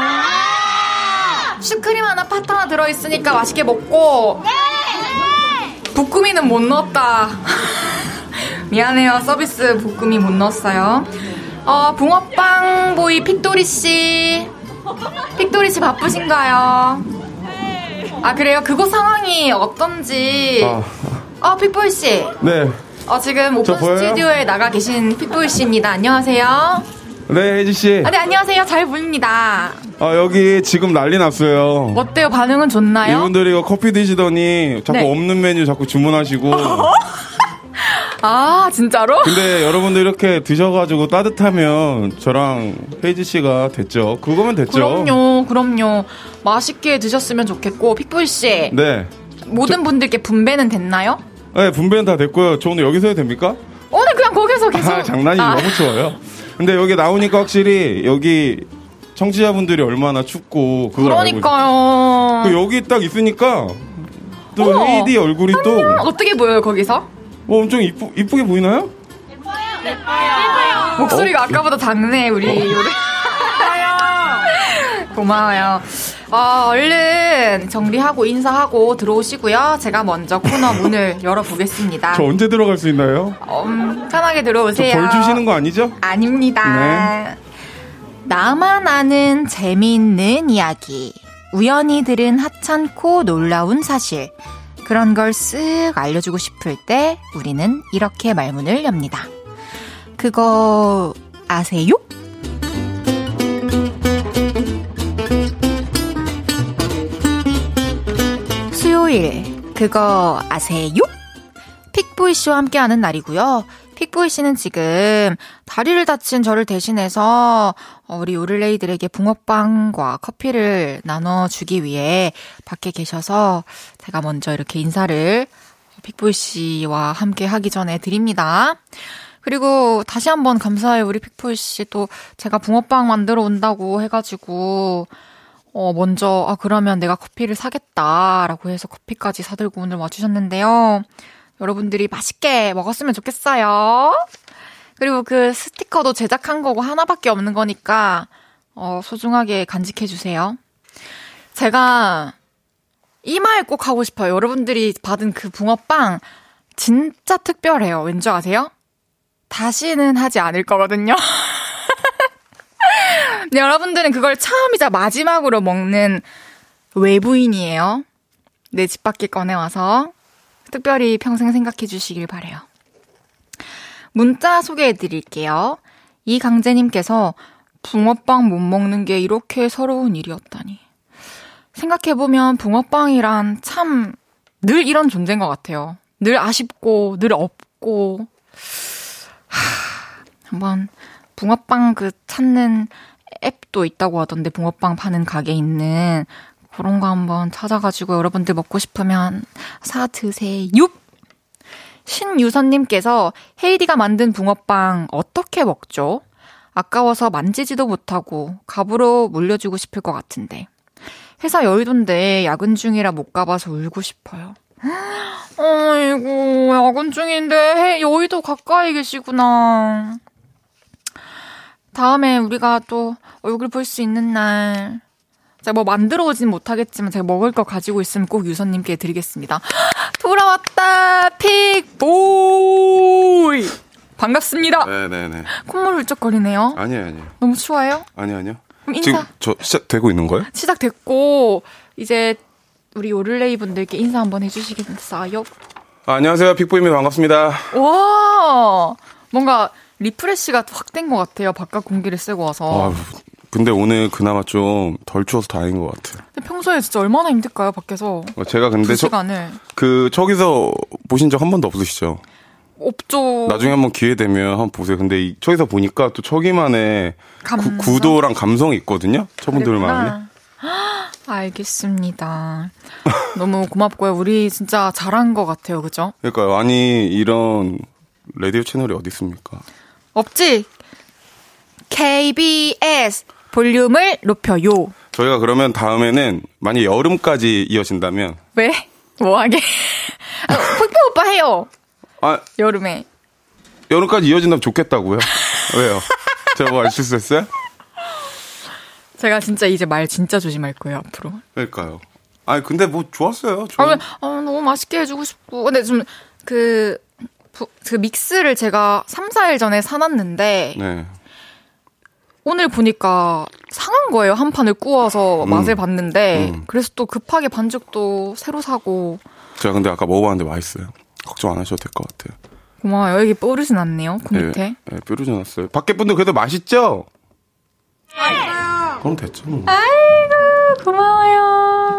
A: 슈크림 하나, 팥 하나 들어있으니까 맛있게 먹고! 볶음이는 못 넣었다. [laughs] 미안해요. 서비스 볶음이 못 넣었어요. 어, 붕어빵 보이 픽도리 씨. 픽도리 씨 바쁘신가요? 아, 그래요? 그곳 상황이 어떤지.
F: 아,
A: 어, 픽보이 씨.
F: 네.
A: 어, 지금 오픈
F: 저?
A: 스튜디오에 나가 계신 픽보이 씨입니다. 안녕하세요.
F: 네, 혜지 씨.
A: 아, 네, 안녕하세요. 잘 보입니다.
F: 아, 여기 지금 난리 났어요.
A: 어때요? 반응은 좋나요?
F: 이분들이 이거 커피 드시더니 자꾸
A: 네.
F: 없는 메뉴 자꾸 주문하시고. [laughs]
A: 아, 진짜로?
F: 근데 여러분들 이렇게 드셔가지고 따뜻하면 저랑 혜지 씨가 됐죠. 그거면 됐죠.
A: 그럼요, 그럼요. 맛있게 드셨으면 좋겠고, 픽보이 씨.
F: 네.
A: 모든 분들께 분배는 됐나요?
F: 네, 분배는 다 됐고요. 저 오늘 여기서 해도 됩니까?
A: 오늘 그냥 거기서 계속.
F: 아, 장난이
A: 아.
F: 너무 추워요. 근데 여기 나오니까 확실히 여기 청취자분들이 얼마나 춥고 그걸
A: 그러니까요.
F: 그 여기 딱 있으니까 또
A: 어머.
F: 헤이디 얼굴이 또
A: 어떻게 보여요, 거기서?
F: 어, 엄청 이쁘, 이쁘게 보이나요?
A: 목소리가 아까보다 작네, 우리. 요리. 고마워요. 어, 얼른 정리하고 인사하고 들어오시고요. 제가 먼저 코너 [laughs] 문을 열어보겠습니다.
F: 저 언제 들어갈 수 있나요?
A: 음, 편하게
F: 저
A: 들어오세요.
F: 벌 주시는 거 아니죠?
A: 아닙니다. 나만 아는 재미있는 이야기. 우연히 들은 하찮고 놀라운 사실. 그런 걸 쓱 알려주고 싶을 때 우리는 이렇게 말문을 엽니다. 그거 아세요? 수요일 그거 아세요? 픽보이 씨와 함께하는 날이고요. 픽보이 씨는 지금 다리를 다친 저를 대신해서 어, 우리 요를레이들에게 붕어빵과 커피를 나눠주기 위해 밖에 계셔서 제가 먼저 이렇게 인사를 픽보이 씨와 함께 하기 전에 드립니다. 그리고 다시 한번 감사해요. 우리 픽보이 씨또 제가 붕어빵 만들어 온다고 해가지고 어, 먼저, 아, 그러면 내가 커피를 사겠다라고 해서 커피까지 사들고 오늘 와주셨는데요. 여러분들이 맛있게 먹었으면 좋겠어요. 그리고 그 스티커도 제작한 거고 하나밖에 없는 거니까, 어, 소중하게 간직해주세요. 제가 이 말 꼭 하고 싶어요. 여러분들이 받은 그 붕어빵 진짜 특별해요. 왠지 아세요? 다시는 하지 않을 거거든요. [laughs] 네, 여러분들은 그걸 처음이자 마지막으로 먹는 외부인이에요. 내 집 밖에 꺼내와서 특별히 평생 생각해 주시길 바래요. 문자 소개해 드릴게요. 이강재님께서 붕어빵 못 먹는 게 이렇게 서러운 일이었다니. 생각해보면 붕어빵이란 참 늘 이런 존재인 것 같아요. 늘 아쉽고, 늘 없고. 하, 한번 붕어빵 그 찾는 앱도 있다고 하던데, 붕어빵 파는 가게 있는 그런 거 한번 찾아가지고 여러분들 먹고 싶으면 사 드세요. 신유선님께서 헤이디가 만든 붕어빵 어떻게 먹죠? 아까워서 만지지도 못하고 갑으로 물려주고 싶을 것 같은데. 회사 여의도인데 야근 중이라 못 가봐서 울고 싶어요. [gasps] 아이고, 야근 중인데 여의도 가까이 계시구나. 다음에 우리가 또 얼굴 볼 수 있는 날. 제가 뭐 만들어 오진 못하겠지만 제가 먹을 거 가지고 있으면 꼭 유선님께 드리겠습니다. [gasps] 돌아왔다, 픽보이! 반갑습니다.
F: 네네네.
A: 콧물 훌쩍거리네요.
F: 아니에요, 아니에요.
A: 너무 추워요?
F: 아니요, 아니요.
A: 그럼 인사.
F: 지금 저 시작되고 있는 거예요?
A: 시작됐고, 이제 우리 요를레이 분들께 인사 한번 해주시겠어요?
F: 아, 안녕하세요. 픽보입니다. 반갑습니다.
A: 와! 뭔가 refresh가 확 된 것 같아요. 바깥 공기를 쐬고 와서.
F: 아, 근데 오늘 그나마 좀 덜 추워서 다행인 것 같아요.
A: 근데 평소에 진짜 얼마나 힘들까요, 밖에서?
F: 어, 제가 근데
A: 두
F: 저. 그 저기서 보신 적 한 번도 없으시죠?
A: 없죠.
F: 나중에 한번 기회 되면 한번 보세요. 근데 이, 저기서 보니까 또 저기만의
A: 감성?
F: 구, 구도랑 감성이 있거든요. 저분들만의.
A: 알겠습니다. 너무 고맙고요. 우리 진짜 잘한 것 같아요. 그죠?
F: 그러니까요. 아니 이런 라디오 채널이 어디 있습니까?
A: 없지? KBS 볼륨을 높여요.
F: 저희가 그러면 다음에는 만약 여름까지 이어진다면
A: 왜? 뭐하게? 흑표 오빠 해요.
F: 아
A: 여름에.
F: 여름까지 이어진다면 좋겠다고요? 왜요? [laughs] 제가 뭐알 실수했어요?
A: 제가 진짜 이제 말 진짜 조심할 거예요, 앞으로.
F: 그러니까요. 아니 근데 뭐 좋았어요.
A: 아, 아, 너무 맛있게 해주고 싶고. 근데 좀, 그, 부- 그 믹스를 제가 3, 4일 전에 사놨는데,
F: 네.
A: 오늘 보니까 상한 거예요. 한 판을 구워서
F: 음.
A: 맛을 봤는데,
F: 음.
A: 그래서 또 급하게 반죽도 새로 사고,
F: 제가 근데 아까 먹어봤는데 맛있어요. 걱정 안 하셔도 될 것 같아요.
A: 고마워요. 여기 뽀르지 않네요, 그 밑에.
F: 예, 예, 뾰루지 않았어요. 밖에 분들 그래도 맛있죠? 그럼 됐죠. 뭐.
A: 아이고, 고마워요.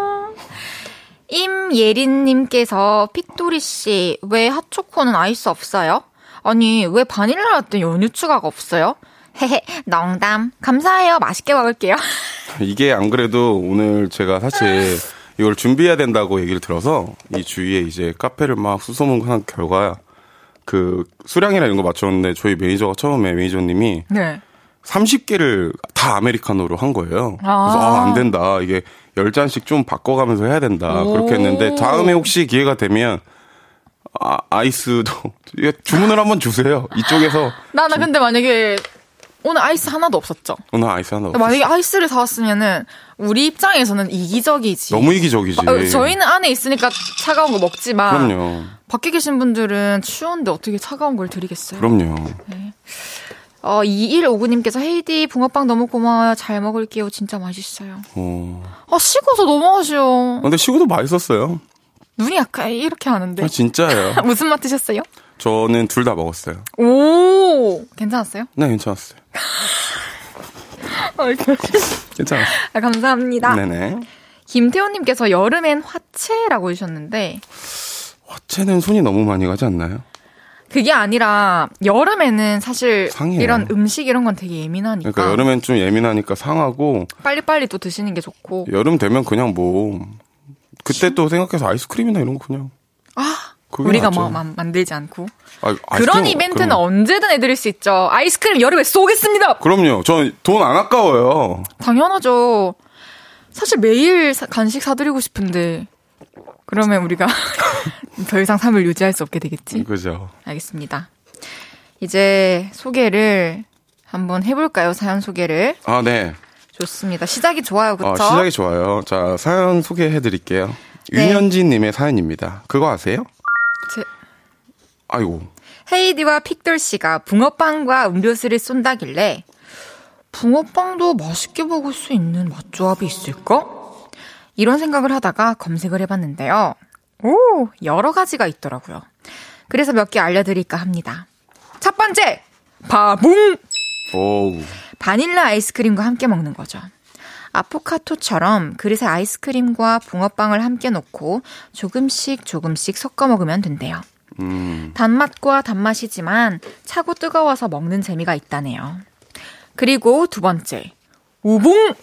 A: 임예린님께서 픽도리씨, 왜 핫초코는 아이스 없어요? 아니, 왜 바닐라 라떼 연유 추가가 없어요? 헤헤, 농담. 감사해요. 맛있게 먹을게요. [laughs]
F: 이게 안 그래도 오늘 제가 사실 이걸 준비해야 된다고 얘기를 들어서 이 주위에 이제 카페를 막 수소문한 결과 그 수량이나 이런 거 맞췄는데 저희 매니저가 처음에 매니저님이
A: 네.
F: 30개를 다 아메리카노로 한 거예요.
A: 아.
F: 그래서 아, 안 된다. 이게 10잔씩 좀 바꿔가면서 해야 된다.
A: 오.
F: 그렇게 했는데 다음에 혹시 기회가 되면 아, 아이스도 [laughs] 예, 주문을 한번 주세요. 이쪽에서
A: 나, 나 근데 만약에 오늘 아이스 하나도 없었죠?
F: 오늘 아이스 하나 없어요.
A: 만약에 아이스를 사왔으면은 우리 입장에서는 이기적이지.
F: 너무 이기적이지.
A: 어, 저희는 안에 있으니까 차가운 거 먹지만
F: 그럼요.
A: 밖에 계신 분들은 추운데 어떻게 차가운 걸 드리겠어요?
F: 그럼요.
A: 어, 2159님께서 헤이디 붕어빵 너무 고마워요. 잘 먹을게요. 진짜 맛있어요.
F: 어.
A: 아, 식어서 너무 아쉬워.
F: 근데 식어도 맛있었어요.
A: 눈이 약간 이렇게 하는데.
F: 아, 진짜예요. [laughs]
A: 무슨 맛 드셨어요?
F: 저는 둘 다 먹었어요.
A: 오, 괜찮았어요?
F: 네, 괜찮았어요. 괜찮았어요.
A: 아, 감사합니다.
F: 네네.
A: 김태호님께서 여름엔 화채라고 해주셨는데,
F: 화채는 손이 너무 많이 가지 않나요?
A: 그게 아니라, 여름에는 사실
F: 상해요.
A: 이런 음식 이런 건 되게 예민하니까.
F: 그러니까 여름엔 좀 예민하니까 상하고
A: 빨리빨리 또 드시는 게 좋고.
F: 여름 되면 그냥 뭐 그때 또 생각해서 아이스크림이나 이런 거 그냥
A: 아, 우리가. 뭐 만- 만들지 않고.
F: 아,
A: 그런
F: 아이스크림-
A: 이벤트는
F: 그럼-
A: 언제든 해드릴 수 있죠. 아이스크림 여름에 쏘겠습니다!
F: 그럼요. 저돈안 아까워요.
A: 당연하죠. 사실 매일 사- 간식 사드리고 싶은데 그러면 우리가 [laughs] 더 이상 삶을 유지할 수 없게 되겠지.
F: 그죠.
A: 알겠습니다. 이제 소개를 한번 해볼까요? 사연 소개를.
F: 아, 네.
A: 좋습니다. 시작이 좋아요, 그쵸?
F: 어, 시작이 좋아요. 자, 사연 소개해 드릴게요.
A: 네.
F: 윤현진 님의 사연입니다. 그거 아세요?
A: 제-
F: 아이고.
A: 헤이디와 픽돌 씨가 붕어빵과 음료수를 쏜다길래 붕어빵도 맛있게 먹을 수 있는 맛조합이 있을까? 이런 생각을 하다가 검색을 해봤는데요. 오, 여러 가지가 있더라고요. 그래서 몇 개 알려드릴까 합니다. 첫 번째, 바붕!
F: 오우.
A: 바닐라 아이스크림과 함께 먹는 거죠. 아포카토처럼 그릇에 아이스크림과 붕어빵을 함께 넣고 조금씩 조금씩 섞어 먹으면 된대요.
F: 음.
A: 단맛과 단맛이지만 차고 뜨거워서 먹는 재미가 있다네요. 그리고 두 번째, 우붕!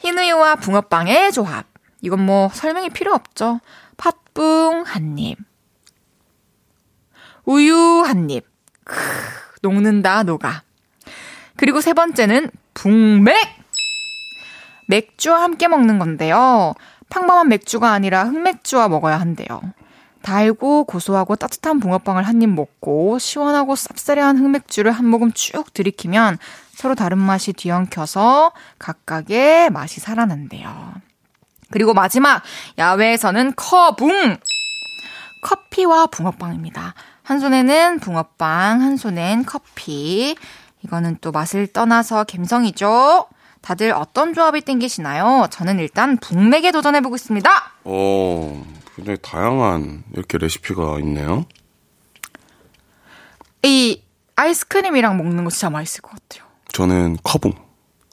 A: 흰우유와 붕어빵의 조합. 이건 뭐 설명이 필요 없죠. 팥붕 한 입. 우유 한 입. 크, 녹는다, 녹아. 그리고 세 번째는 붕맥! 맥주와 함께 먹는 건데요. 평범한 맥주가 아니라 흑맥주와 먹어야 한대요. 달고 고소하고 따뜻한 붕어빵을 한 입 먹고 시원하고 쌉싸래한 흑맥주를 한 모금 쭉 들이키면 서로 다른 맛이 뒤엉켜서 각각의 맛이 살아난대요. 그리고 마지막 야외에서는 커붕 커피와 붕어빵입니다. 한 손에는 붕어빵, 한 손엔 커피. 이거는 또 맛을 떠나서 감성이죠. 다들 어떤 조합이 땡기시나요? 저는 일단 붕맥에 도전해보고 있습니다.
F: 오, 굉장히 다양한 이렇게 레시피가 있네요.
A: 이 아이스크림이랑 먹는 거 진짜 맛있을 것 같아요.
F: 저는 커붕,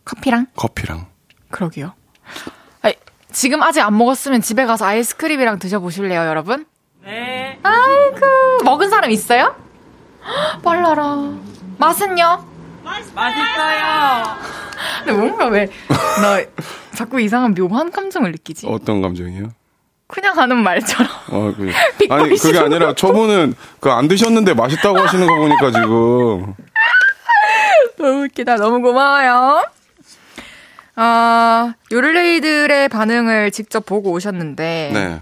A: 커피랑?
F: 커피랑.
A: 그러게요. 아이, 지금 아직 안 먹었으면 집에 가서 아이스크림이랑 드셔보실래요, 여러분? 네. 아이고, 먹은 사람 있어요? 헉, [gasps] 빨라라. 맛은요? 맛있어요. 근데 뭔가 왜, 나 자꾸 이상한 묘한 감정을 느끼지?
F: 어떤 감정이에요?
A: 그냥 하는 말처럼.
F: 어, 그, [laughs] 아니, 그게. 아니라 저분은 그 안 드셨는데 맛있다고 하시는 거 보니까 지금.
A: 너무 웃기다. 너무 고마워요. 아, 요를레이들의 반응을 직접 보고 오셨는데.
F: 네.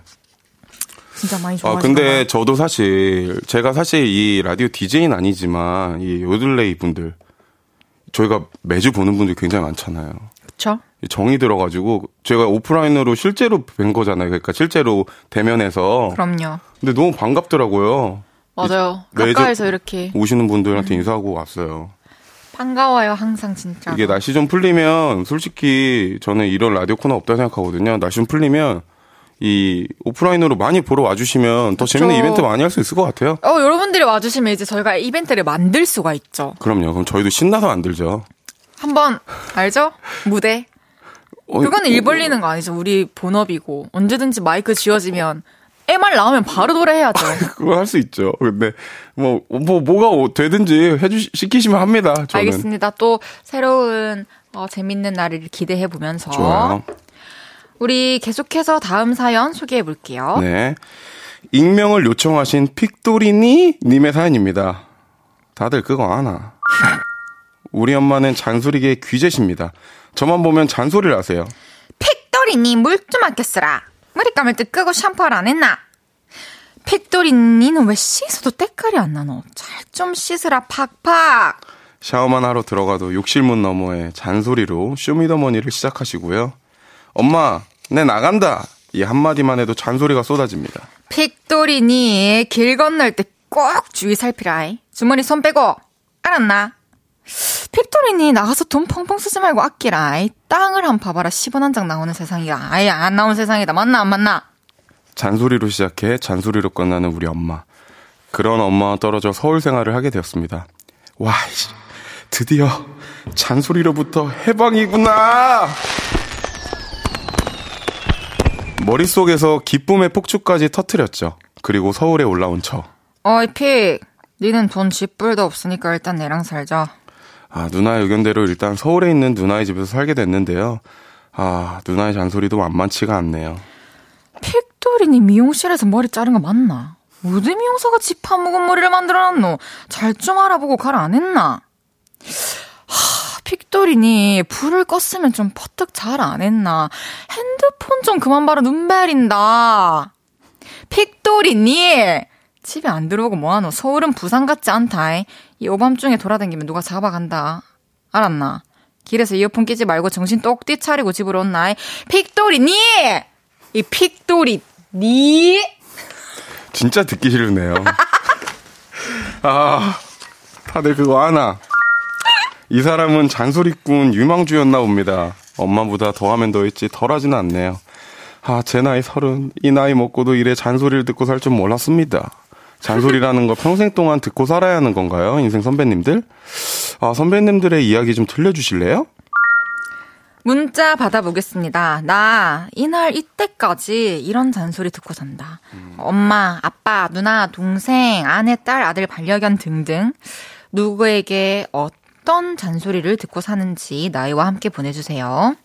A: 진짜 많이
F: 아,
A: 좋아하시나
F: 근데. 저도 사실, 제가 사실 이 라디오 DJ는 아니지만, 이 요들레이 분들, 저희가 매주 보는 분들 굉장히 많잖아요.
A: 그쵸?
F: 정이 들어가지고, 제가 오프라인으로 실제로 뵌 거잖아요. 그러니까 실제로 대면해서.
A: 그럼요.
F: 근데 너무 반갑더라고요.
A: 맞아요. 가까이서 이렇게
F: 오시는 분들한테 인사하고 왔어요.
A: 반가워요, 항상 진짜.
F: 이게 날씨 좀 풀리면, 솔직히 저는 이런 라디오 코너 없다 생각하거든요. 날씨 좀 풀리면, 이 오프라인으로 많이 보러 와주시면 더
A: 그쵸.
F: 재밌는 이벤트 많이 할 수 있을 것 같아요.
A: 어, 여러분들이 와주시면 이제 저희가 이벤트를 만들 수가 있죠.
F: 그럼요. 그럼 저희도 신나서 만들죠.
A: 한번, 알죠? 무대.
F: 어,
A: 그거는
F: 어,
A: 일 벌리는 거 아니죠. 우리 본업이고. 언제든지 마이크 지워지면, MR 나오면 바로 노래해야죠.
F: 그거 할 수 있죠. 근데 뭐, 뭐 뭐가 되든지 해주 시키시면 합니다. 저는
A: 알겠습니다. 또 새로운 어, 재밌는 날을 기대해 보면서
F: 좋아요.
A: 우리 계속해서 다음 사연 소개해 볼게요.
F: 네. 익명을 요청하신 픽도리니 님의 사연입니다. 다들 그거 아나? 우리 엄마는 잔소리계 귀재십니다. 저만 보면 잔소리를 하세요.
A: 픽돌이니 물 좀 아껴 쓰라. 머리 감을 때 끄고 샴푸를 안 했나? 픽돌이 니는 왜 씻어도 때깔이 안 나노? 잘 좀 씻으라 팍팍.
F: 샤워만 하러 들어가도 욕실문 너머에 잔소리로 쇼미더머니를 시작하시고요. 엄마, 내 나간다. 이 한마디만 해도 잔소리가 쏟아집니다.
A: 픽돌이 니 길 건널 때 꼭 주의 살피라이. 주머니 손 빼고 알았나? 픽돌이니 나가서 돈 펑펑 쓰지 말고 아끼라 이. 땅을 한번 봐봐라. 10원 한 장 나오는 세상이야. 아예 안 나온 세상이다. 맞나 안 맞나?
F: 잔소리로 시작해 잔소리로 끝나는 우리 엄마. 그런 엄마와 떨어져 서울 생활을 하게 되었습니다. 와, 씨, 드디어 잔소리로부터 해방이구나! 머릿속에서 기쁨의 폭죽까지 터트렸죠. 그리고 서울에 올라온 저.
A: 어이 픽. 니는 돈 쥐뿔도 없으니까 일단 내랑 살자.
F: 아, 누나의 의견대로 일단 서울에 있는 누나의 집에서 살게 됐는데요. 아, 누나의 잔소리도 만만치가 않네요.
A: 픽돌이니 미용실에서 머리 자른 거 맞나? 어디 미용사가 집 파묵은 머리를 만들어놨노? 잘 좀 알아보고 갈안 했나? 하, 픽돌 픽돌이니 불을 껐으면 좀 퍼뜩 잘 안 했나. 핸드폰 좀 그만 봐라 눈 베린다. 픽돌이니 집에 안 들어오고 뭐하노. 서울은 부산 같지 않다. 이 오밤중에 돌아다니면 누가 잡아간다. 알았나? 길에서 이어폰 끼지 말고 정신 똑띠 차리고 집으로 온나. 픽돌이 니! 이 픽돌이 니
F: 진짜 듣기 싫으네요. 아, 다들 그거 하나. 이 사람은 잔소리꾼 유망주였나 봅니다. 엄마보다 더하면 더했지 덜하지는 않네요. 아, 제 나이 서른. 이 나이 먹고도 이래 잔소리를 듣고 살 줄 몰랐습니다. 잔소리라는 거 평생 동안 듣고 살아야 하는 건가요? 인생 선배님들? 아, 선배님들의 이야기 좀 들려주실래요?
A: 문자 받아보겠습니다. 나 이날 이때까지 이런 잔소리 듣고 산다. 엄마, 아빠, 누나, 동생, 아내, 딸, 아들, 반려견 등등 누구에게 어떤 잔소리를 듣고 사는지 나이와 함께 보내주세요.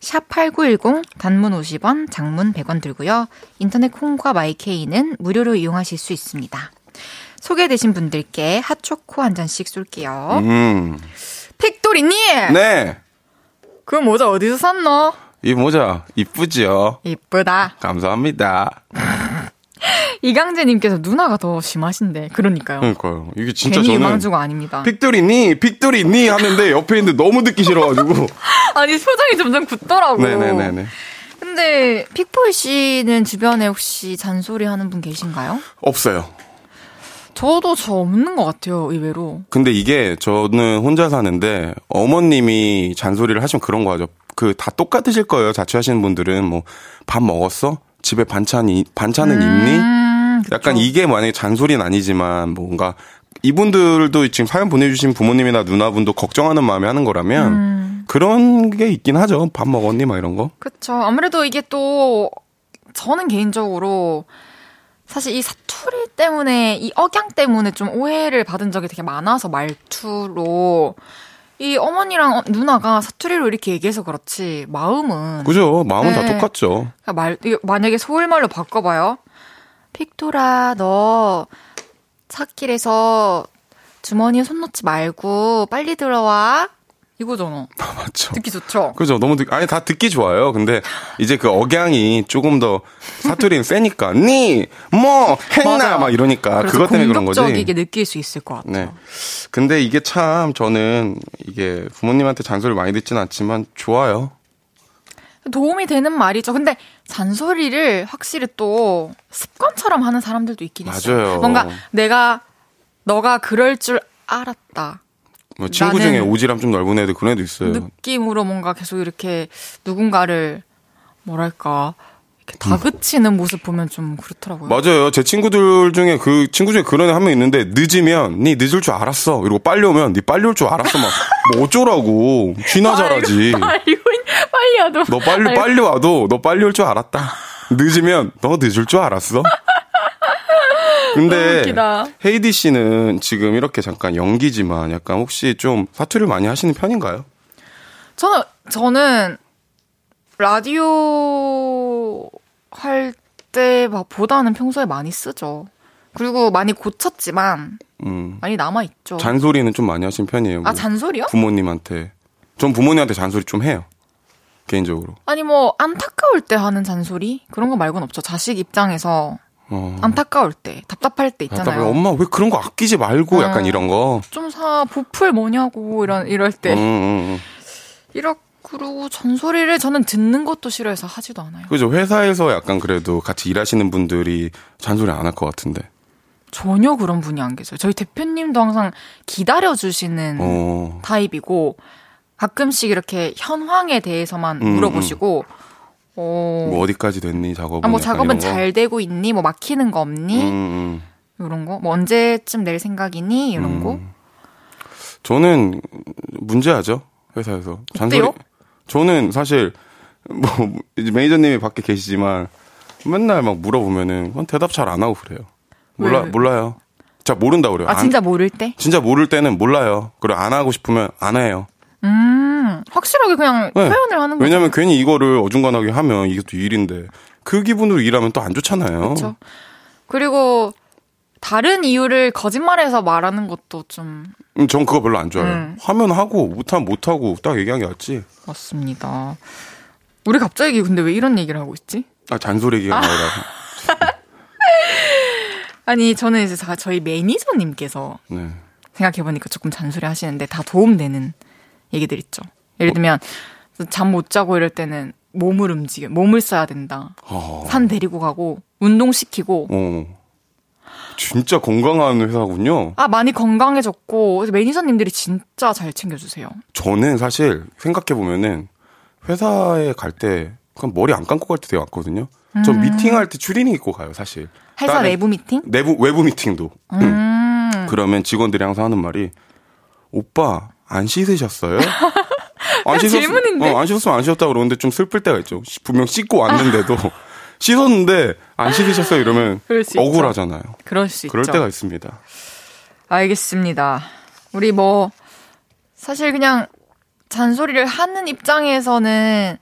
A: 샵8910 단문 50원, 장문 100원 들고요. 인터넷 콩과 마이케이는 무료로 이용하실 수 있습니다. 소개되신 분들께 핫초코 한 잔씩 쏠게요.
F: 음,
A: 픽돌이님!
F: 네.
A: 그 모자 어디서 샀노?
F: 이 모자 이쁘지요?
A: 이쁘다.
F: 감사합니다.
A: 이강재님께서 누나가 더 심하신데 그러니까요.
F: 그러니까요. 이게 진짜
A: 괜히
F: 저는
A: 유망주가 아닙니다.
F: 픽돌이니 픽돌이니 하는데 옆에 있는데 너무 듣기 싫어가지고. [laughs]
A: 아니 표정이 점점 굳더라고.
F: 네네네네.
A: 근데 픽보이 씨는 주변에 혹시 잔소리 하는 분 계신가요?
F: 없어요.
A: 저도 저 없는 것 같아요 의외로.
F: 근데 이게 저는 혼자 사는데 어머님이 잔소리를 하시면 그런 거 하죠. 그 다 똑같으실 거예요. 자취하시는 분들은 뭐 밥 먹었어? 집에 반찬이 반찬은 있니?
A: 음, 그쵸.
F: 약간 이게 만약에 잔소리는 아니지만 뭔가 이분들도 지금 사연 보내주신 부모님이나 누나분도 걱정하는 마음에 하는 거라면
A: 음.
F: 그런 게 있긴 하죠. 밥 먹었니? 막 이런 거.
A: 그쵸. 아무래도 이게 또 저는 개인적으로 사실 이 사투리 때문에 이 억양 때문에 좀 오해를 받은 적이 되게 많아서 말투로 이 어머니랑 어- 누나가 사투리로 이렇게 얘기해서 그렇지 마음은
F: 그죠? 마음은 다
A: 네.
F: 똑같죠.
A: 그러니까 말 만약에 서울말로 바꿔봐요. 픽돌아 너 찾길에서 주머니에 손 넣지 말고 빨리 들어와 이거잖아. [laughs]
F: 맞죠.
A: 듣기 좋죠.
F: 그죠. 너무 듣, 아니, 다 듣기 좋아요. 근데 이제 그 억양이 조금 더 사투리는 세니까, [laughs] 니, 뭐, 했나. 막 이러니까. 그것 때문에 그런 거지.
A: 공격적이게 느낄 수 있을 것 같아요.
F: 네. 근데 이게 참 저는 이게 부모님한테 잔소리 많이 듣진 않지만 좋아요.
A: 도움이 되는 말이죠. 근데 잔소리를 확실히 또 습관처럼 하는 사람들도 있긴 있어요.
F: 맞아요.
A: 뭔가 내가 너가 그럴 줄 알았다.
F: 뭐 친구 중에 오지랖 좀 넓은 애들 그런 애도 있어요.
A: 느낌으로 뭔가 계속 이렇게 누군가를 뭐랄까 다그치는 모습 보면 좀 그렇더라고요.
F: 맞아요. 제 친구들 중에 그 친구 중에 그런 애 한 명 있는데 늦으면 니 늦을 줄 알았어. 이러고 빨리 오면 니 빨리 올 줄 알았어. 막 [laughs] 뭐 어쩌라고. 쥐나 잘하지.
A: 빨리 [laughs] 빨리 와도
F: 너 빨리
A: 아이고,
F: 빨리 와도 너 빨리 올 줄 알았다. 늦으면 너 늦을 줄 알았어. [laughs] 근데. 헤이디 씨는 지금 이렇게 잠깐 연기지만 약간 혹시 좀 사투리를 많이 하시는 편인가요?
A: 저는 저는 라디오 할 때보다는 평소에 많이 쓰죠. 그리고 많이 고쳤지만
F: 음.
A: 많이 남아 있죠.
F: 잔소리는 좀 많이 하신 편이에요. 뭐
A: 아 잔소리요?
F: 부모님한테. 전 부모님한테 잔소리 좀 해요. 개인적으로.
A: 아니 뭐 안타까울 때 하는 잔소리 그런 거 말고는 없죠. 자식 입장에서
F: 어.
A: 안타까울 때 답답할 때
F: 답답해.
A: 있잖아요.
F: 엄마 왜 그런 거 아끼지 말고 약간
A: 어.
F: 이런 거.
A: 좀 사 보풀 뭐냐고 이런 이럴 때
F: 음, 음, 음.
A: 이러 그리고 잔소리를 저는 듣는 것도 싫어해서 하지도 않아요.
F: 그죠. 회사에서 약간 그래도 같이 일하시는 분들이 잔소리 안 할 것 같은데.
A: 전혀 그런 분이 안 계세요. 저희 대표님도 항상 기다려 주시는
F: 어.
A: 타입이고 가끔씩 이렇게 현황에 대해서만
F: 음,
A: 물어보시고 어,
F: 뭐 어디까지 됐니 작업은?
A: 아, 뭐 작업은. 잘 되고 있니? 뭐 막히는 거 없니?
F: 음, 음.
A: 이런 거. 뭐 언제쯤 낼 생각이니? 이런
F: 음.
A: 거.
F: 저는 문제하죠 회사에서 잔소리.
A: 어때요?
F: 저는 사실 뭐 이제 매니저님이 밖에 계시지만 맨날 막 물어보면은 대답 잘 안 하고 그래요. 몰라
A: 왜?
F: 몰라요. 자 모른다 그래요.
A: 아
F: 안-
A: 진짜 모를 때?
F: 진짜 모를 때는 몰라요. 그리고 안 하고 싶으면 안 해요.
A: 음. 확실하게 그냥
F: 네.
A: 표현을 하는 거죠.
F: 왜냐면 괜히 이거를 어중간하게 하면 이게 또 일인데 그 기분으로 일하면 또 안 좋잖아요.
A: 그렇죠. 그리고 다른 이유를 거짓말해서 말하는 것도 좀
F: 음, 전 그거 별로 안 좋아해요.
A: 음.
F: 하면 하고 못하면 못하고 딱 얘기한 게 낫지.
A: 맞습니다. 우리 갑자기 근데 왜 이런 얘기를 하고 있지?
F: 아 잔소리 얘기가 나오다가. [laughs]
A: 아니 저는 이제 자- 저희 매니저님께서
F: 네.
A: 생각해보니까 조금 잔소리 하시는데 다 도움되는 얘기들 있죠. 예를 들면 잠 못 자고 이럴 때는 몸을 움직여, 몸을 써야 된다.
F: 어.
A: 산 데리고 가고 운동시키고
F: 어. 진짜 건강한 회사군요.
A: 아 많이 건강해졌고 매니저님들이 진짜 잘 챙겨주세요.
F: 저는 사실 생각해 보면은 회사에 갈 때 그냥 머리 안 감고 갈 때 되게 많거든요. 전 미팅할 때 추리닝 입고 가요, 사실.
A: 회사 내부 미팅?
F: 내부 외부 미팅도.
A: 음.
F: 그러면 직원들이 항상 하는 말이 오빠 안 씻으셨어요? [laughs] 안
A: 질문인데?
F: 어, 안 씻었으면 안 씻었다 그러는데 좀 슬플 때가 있죠. 시- 분명 씻고 왔는데도 씻었는데 안 씻으셨어요 이러면. [laughs] 억울하잖아요.
A: 그럴 수
F: 그럴
A: 있죠.
F: 때가 있습니다.
A: 알겠습니다. 우리 뭐 사실 그냥 잔소리를 하는 입장에서는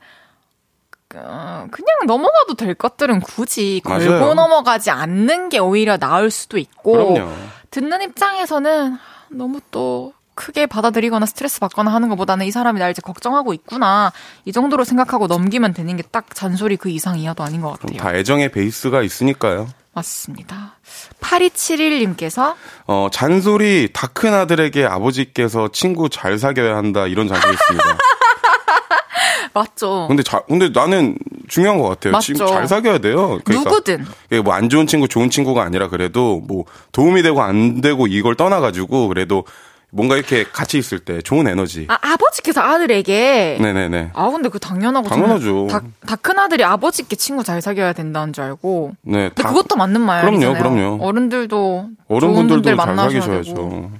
A: 어, 그냥 넘어가도 될 것들은 굳이 걸고
F: 맞아요.
A: 넘어가지 않는 게 오히려 나을 수도 있고
F: 그럼요.
A: 듣는 입장에서는 너무 또 크게 받아들이거나 스트레스 받거나 하는 것보다는 이 사람이 날 이제 걱정하고 있구나 이 정도로 생각하고 넘기면 되는 게 딱 잔소리 그 이상 이하도 아닌 것 같아요.
F: 다 애정의 베이스가 있으니까요.
A: 맞습니다. 8271님께서
F: 어, 잔소리 다 큰 아들에게 아버지께서 친구 잘 사귀어야 한다 이런 잔소리 있습니다. [laughs]
A: 맞죠.
F: 근데 자, 근데 나는 중요한 것 같아요.
A: 맞죠.
F: 친구 잘 사귀어야 돼요. 그러니까
A: 누구든
F: 이게 뭐안 좋은 친구, 좋은 친구가 아니라 그래도 뭐 도움이 되고 안 되고 이걸 떠나가지고 그래도 뭔가 이렇게 같이 있을 때 좋은 에너지.
A: 아, 아버지께서 아들에게.
F: 네네네.
A: 아, 근데 그 당연하고.
F: 당연하죠.
A: 다 큰 아들이 아버지께 친구 잘 사귀어야 된다는 줄 알고.
F: 네.
A: 근데
F: 다-
A: 그것도 맞는 말이잖아요.
F: 그럼요, 그럼요.
A: 어른들도
F: 어른분들도
A: 분들
F: 잘 사귀셔야죠.
A: 되고.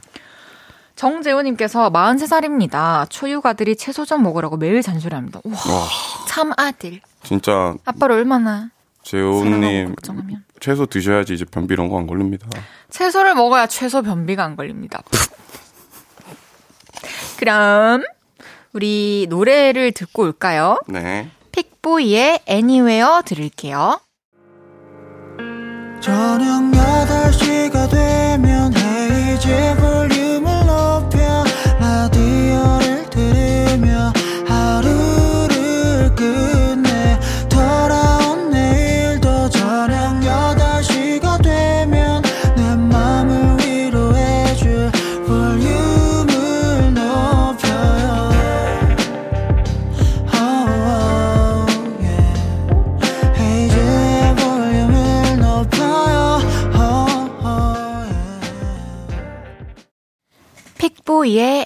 A: 정재훈님께서 43살입니다. 초육아들이 채소 좀 먹으라고 매일 잔소리합니다. 와, 참 아들.
F: 진짜
A: 아빠를 얼마나
F: 재호님. 채소 드셔야지 이제 변비 이런 거 안 걸립니다.
A: 채소를 먹어야 최소 변비가 안 걸립니다. [laughs] 그럼 우리 노래를 듣고 올까요?
F: 네.
A: 픽보이의 Anywhere 들을게요.
G: 저녁 8시가 되면 헤이즈 볼륨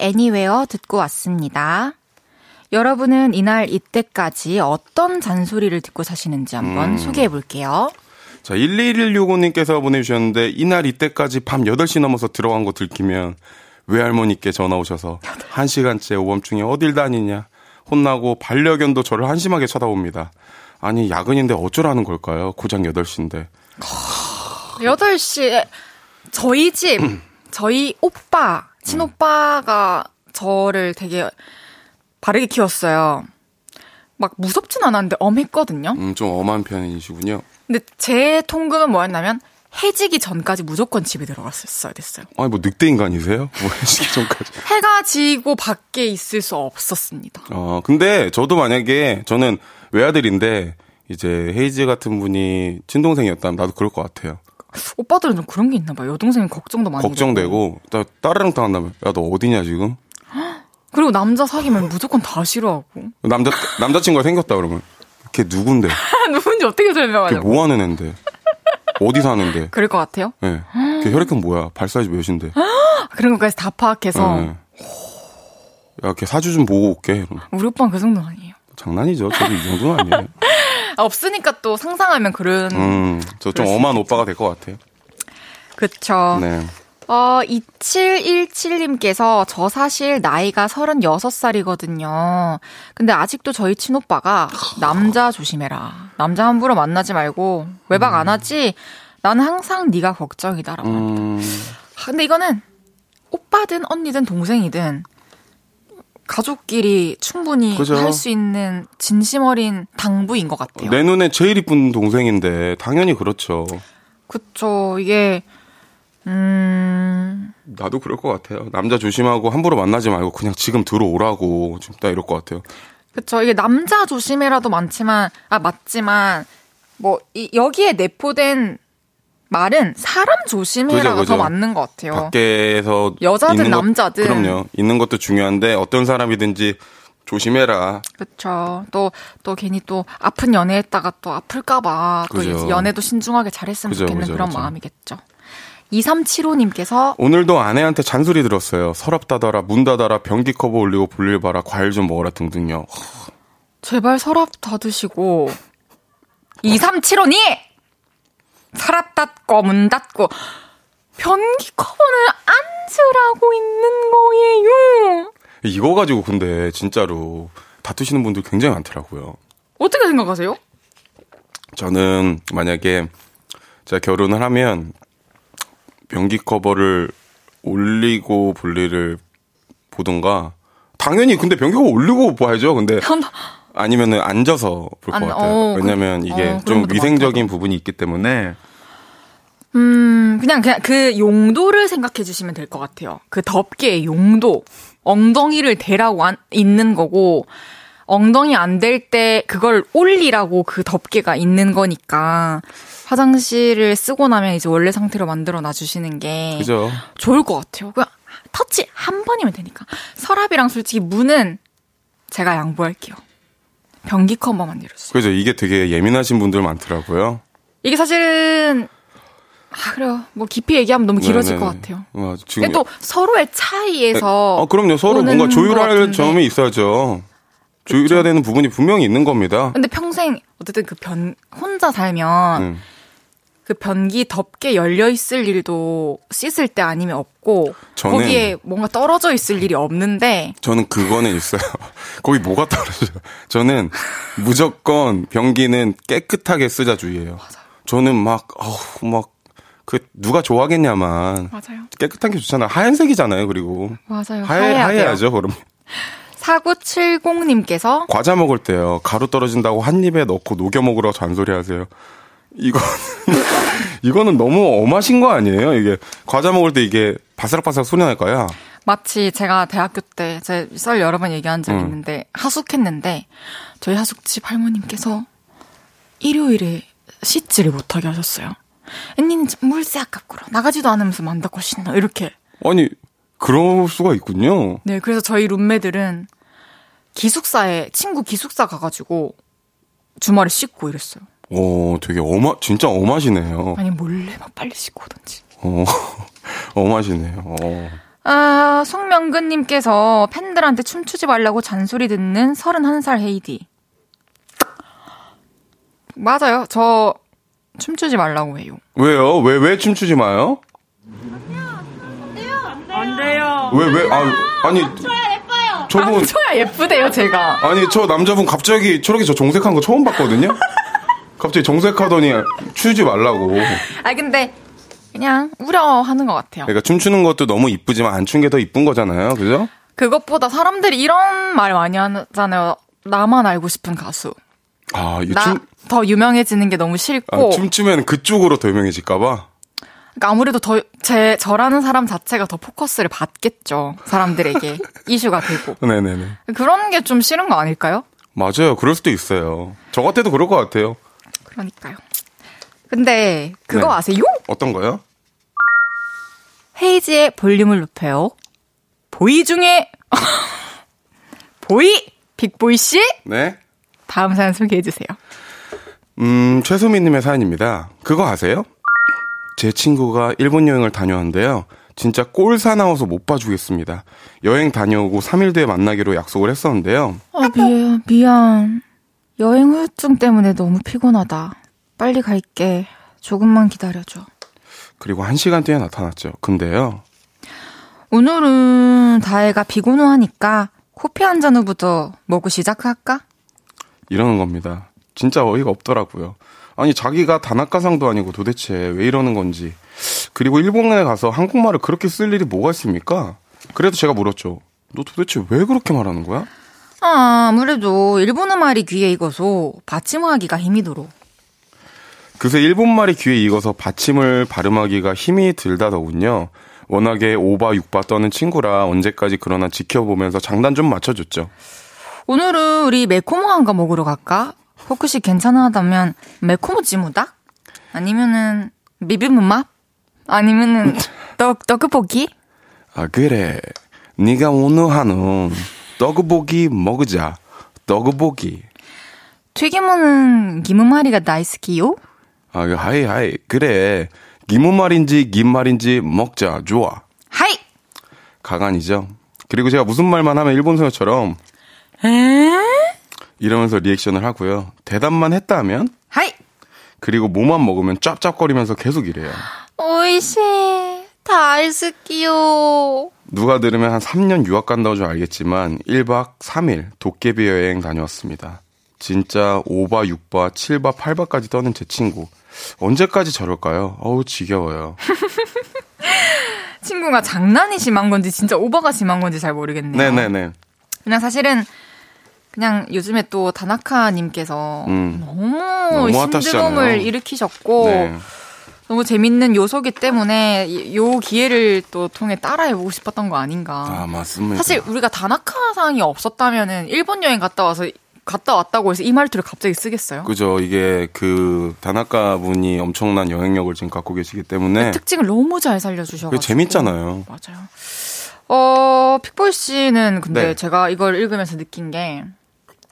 A: Anywhere 듣고 왔습니다. 여러분은 이날 이때까지 어떤 잔소리를 듣고 사시는지 한번
F: 음.
A: 소개해 볼게요.
F: 자, 11165님께서 보내주셨는데, 이날 이때까지 밤 8시 넘어서 들어간 거 들키면, 외할머니께 전화 오셔서, 한시간째 오밤중에 어딜 다니냐, 혼나고 반려견도 저를 한심하게 쳐다봅니다. 아니, 야근인데 어쩌라는 걸까요? 고장 8시인데.
A: 8시에 저희 집, [clears throat] 저희 오빠, 친오빠가 저를 되게 바르게 키웠어요. 막 무섭진 않았는데 엄했거든요.
F: 음, 좀 엄한 편이시군요.
A: 근데 제 통금은 뭐였냐면 해지기 전까지 무조건 집에 들어갔었어야 됐어요.
F: 아니, 뭐, 늑대 인간이세요? 뭐, 시기 전까지. [laughs]
A: 해가 지고 밖에 있을 수 없었습니다.
F: 어, 근데 저도 만약에, 저는 외아들인데, 이제 헤이즈 같은 분이 친동생이었다면 나도 그럴 것 같아요.
A: 오빠들은 좀 그런 게 있나 봐요. 여동생이 걱정도 많이 되고.
F: 걱정되고, 나 따르릉 당한다면, 야, 너 어디냐, 지금? [gasps]
A: 그리고 남자 사귀면 무조건 다 싫어하고.
F: 남자, 남자친구가 생겼다, 그러면. 걔 누군데? [laughs]
A: 누군지 어떻게
F: 걔
A: 설명하냐고.
F: 뭐 하는 앤데? 어디 사는데? [laughs]
A: 그럴 것 같아요.
F: 예. 걔 혈액형 뭐야? 발 사이즈 몇인데? [gasps]
A: 그런 것까지 다 파악해서
F: 예. 야, 걔 사주 좀 보고 올게. 이러면.
A: 우리 오빠는 그 정도는 아니에요.
F: 장난이죠. 저도 이 정도는 아니에요. [laughs]
A: 아, 없으니까 또 상상하면 그런.
F: 음, 저 좀 엄한 오빠가 될 것 같아요.
A: 그쵸.
F: 네.
A: 어, 2717님께서 저 사실 나이가 36살이거든요. 근데 아직도 저희 친오빠가 남자 조심해라. 남자 함부로 만나지 말고 외박 안 하지? 나는 항상 네가 걱정이다라고.
F: 음,
A: 아, 근데 이거는 오빠든 언니든 동생이든 가족끼리 충분히
F: 그죠.
A: 할수 있는 진심 어린 당부인 것 같아요.
F: 내 눈에 제일 이쁜 동생인데, 당연히 그렇죠.
A: 그쵸. 이게 음,
F: 나도 그럴 것 같아요. 남자 조심하고 함부로 만나지 말고 그냥 지금 들어오라고 지금 딱 이럴 것 같아요.
A: 그쵸. 이게 남자 조심해라도 많지만, 아, 맞지만, 뭐, 이, 여기에 내포된 말은 사람 조심해라가
F: 그죠, 그죠.
A: 더 맞는 것 같아요.
F: 밖에서
A: 여자든
F: 있는 것-
A: 남자든.
F: 그럼요. 있는 것도 중요한데 어떤 사람이든지 조심해라.
A: 그쵸. 또, 또 괜히 또 아픈 연애했다가 또 아플까봐 또 연애도 신중하게 잘했으면
F: 그죠,
A: 좋겠는 그런. 마음이겠죠. 2375님께서
F: 오늘도 아내한테 잔소리 들었어요. 서랍 닫아라, 문 닫아라, 변기 커버 올리고 볼일 봐라, 과일 좀 먹어라 등등요.
A: 제발 서랍 닫으시고 2375님! 서랍 닫고 문 닫고 변기 커버는 안 쓰라고 있는 거예요.
F: 이거 가지고 근데 진짜로 다투시는 분들 굉장히 많더라고요.
A: 어떻게 생각하세요?
F: 저는 만약에 제가 결혼을 하면 변기 커버를 올리고 볼일을 보든가 당연히 근데 변기 커버 올리고 봐야죠. 근데 아니면은 앉아서 볼것
A: 안-
F: 같아요.
A: 어,
F: 왜냐면
A: 그-
F: 이게
A: 어,
F: 좀 위생적인 부분이 있기 때문에
A: 음, 그냥, 그냥 그 용도를 생각해 주시면 될 것 같아요. 그 덮개의 용도. 엉덩이를 대라고 안, 있는 거고, 엉덩이 안 될 때 그걸 올리라고 그 덮개가 있는 거니까, 화장실을 쓰고 나면 이제 원래 상태로 만들어 놔주시는 게
F: 그죠.
A: 좋을 것 같아요. 그냥 터치 한 번이면 되니까. 서랍이랑 솔직히 문은 제가 양보할게요. 변기 커버만 내려주세요.
F: 그죠. 이게 되게 예민하신 분들 많더라고요.
A: 이게 사실은, 아, 그래요. 뭐 깊이 얘기하면 너무 길어질
F: 네네네.
A: 것 같아요.
F: 와, 지금
A: 근데 또 서로의 차이에서
F: 아, 그럼요. 서로 뭔가
A: 것
F: 조율할. 점이 있어야죠. 조율해야 되는 부분이 분명히 있는 겁니다.
A: 근데 평생 어쨌든 그 변 혼자 살면
F: 음.
A: 그 변기 덮개 열려 있을 일도 씻을 때 아니면 없고 거기에 뭔가 떨어져 있을 일이 없는데
F: 저는 그거는 있어요. [laughs] 거기 뭐가 떨어져요? 저는 무조건 변기는 깨끗하게 쓰자 주의예요. 저는 막, 어우, 막, 그, 누가 좋아하겠냐만.
A: 맞아요.
F: 깨끗한 게 좋잖아요. 하얀색이잖아요, 그리고.
A: 맞아요.
F: 하얘. 하얘야죠, 그럼.
A: 4970님께서
F: 과자 먹을 때요. 가루 떨어진다고 한 입에 넣고 녹여 먹으라고 잔소리 하세요. 이거, [laughs] 이거는 너무 엄하신 거 아니에요? 이게, 과자 먹을 때 이게 바스락바스락 소리 날 거야.
A: 마치 제가 대학교 때 제 썰 여러 번 얘기한 적이
F: 음.
A: 있는데 하숙했는데 저희 하숙집 할머님께서 일요일에 씻지를 못하게 하셨어요. 언니는 물세 아깝구나. 나가지도 않으면서 만다고 씻나 이렇게.
F: 아니, 그럴 수가 있군요.
A: 네, 그래서 저희 룸메들은 기숙사에 친구 기숙사 가가지고 주말에 씻고 이랬어요.
F: 오, 되게 엄하, 진짜 엄하시네요.
A: 아니 몰래 막 빨리 씻고 오든지.
F: 어, [laughs] 엄하시네요. 어.
A: 아, 송명근님께서 팬들한테 춤추지 말라고 잔소리 듣는 31살 헤이디. 맞아요. 저 춤추지 말라고 해요.
F: 왜요? 왜, 왜 춤추지 마요?
A: 안 돼요.
F: 왜, 왜, 아, 아니. 저분,
A: 쳐야 예쁘대요, 제가.
F: 아니, 저 남자분 갑자기 저렇게 저 정색한 거 처음 봤거든요? 갑자기 정색하더니 추지 말라고.
A: 아, 근데 그냥 우려하는 것 같아요.
F: 그러니까 춤추는 것도 너무 이쁘지만 안 춘 게 더 이쁜 거잖아요. 그죠?
A: 그것보다 사람들이 이런 말 많이 하잖아요. 나만 알고 싶은 가수.
F: 아,
A: 이나
F: 춤,
A: 더 유명해지는 게 너무 싫고.
F: 아, 춤추면 그쪽으로 더 유명해질까봐?
A: 그러니까 아무래도 더 제 저라는 사람 자체가 더 포커스를 받겠죠. 사람들에게 [laughs] 이슈가 되고
F: 네네네.
A: 그런 게 좀 싫은 거 아닐까요?
F: 맞아요. 그럴 수도 있어요. 저 같아도 그럴 것 같아요.
A: 그러니까요. 근데 그거
F: 네.
A: 아세요?
F: 어떤 거요?
A: 헤이지의 볼륨을 높여요. 보이 중에 [laughs] 보이 빅보이 씨
F: 네.
A: 다음 사연 소개해 주세요.
F: 음, 최소민님의 사연입니다. 그거 아세요? 제 친구가 일본 여행을 다녀왔는데요. 진짜 꼴 사 나워서 못 봐주겠습니다. 여행 다녀오고 3일 뒤에 만나기로 약속을 했었는데요.
A: 아 미안 미안. 여행 후유증 때문에 너무 피곤하다. 빨리 갈게. 조금만 기다려줘.
F: 그리고 1시간 뒤에 나타났죠. 근데요.
A: 오늘은 다혜가 비고노하니까 커피 한 잔 후부터 먹고 시작할까?
F: 이러는 겁니다. 진짜 어이가 없더라고요. 아니, 자기가 다나카상도 아니고 도대체 왜 이러는 건지. 그리고 일본에 가서 한국말을 그렇게 쓸 일이 뭐가 있습니까? 그래도 제가 물었죠. 너 도대체 왜 그렇게 말하는 거야?
A: 아, 아무래도 일본어 말이 귀에 익어서 받침하기가 힘이 들어.
F: 그새 일본 말이 귀에 익어서 받침을 발음하기가 힘이 들다더군요. 워낙에 오바 육바 떠는 친구라 언제까지 그러나 지켜보면서 장단 좀 맞춰줬죠.
A: 오늘은 우리 매콤한 거 먹으러 갈까? 혹시 괜찮아하다면 매콤 찜닭? 아니면은 비빔밥? 아니면은 [laughs] 떡 떡볶이?
F: 아 그래. 네가 오늘 하는 떡볶이 먹자. 떡볶이.
A: 튀김은 김말이가 나이스키요?
F: 아 はい はい 그래. 김말인지 김말인지 먹자. 좋아.
A: はい!
F: 가관이죠. 그리고 제가 무슨 말만 하면 일본서처럼
A: え?
F: 이러면서 리액션을 하고요. 대답만 했다면
A: はい!
F: 그리고 뭐만 먹으면 짭짭거리면서 계속 이래요.
A: おいしい 大好きよ.
F: 누가 들으면 한 3년 유학 간다고 좀 알겠지만 1박 3일 도깨비 여행 다녀왔습니다. 진짜 5바, 6바, 7바, 8바까지 떠는 제 친구. 언제까지 저럴까요? 어우, 지겨워요. [laughs]
A: 친구가 장난이 심한 건지 진짜 오버가 심한 건지 잘 모르겠네요.
F: 네네네.
A: 그냥 사실은 그냥 요즘에 또 다나카님께서
F: 음.
A: 너무,
F: 너무.
A: 신드롬을 일으키셨고
F: 네.
A: 너무 재밌는 요소기 때문에 이- 요 기회를 또 통해 따라해보고 싶었던 거 아닌가.
F: 아, 맞습니다.
A: 사실 우리가 다나카상이 없었다면은 일본 여행 갔다 와서 갔다 왔다고 해서 이 말투를 갑자기 쓰겠어요?
F: 그죠. 이게 그 다나카 분이 엄청난 영향력을 지금 갖고 계시기 때문에
A: 특징을 너무 잘 살려주셔가지고
F: 그게 재밌잖아요.
A: 맞아요. 어 픽보이 씨는 근데
F: 네.
A: 제가 이걸 읽으면서 느낀 게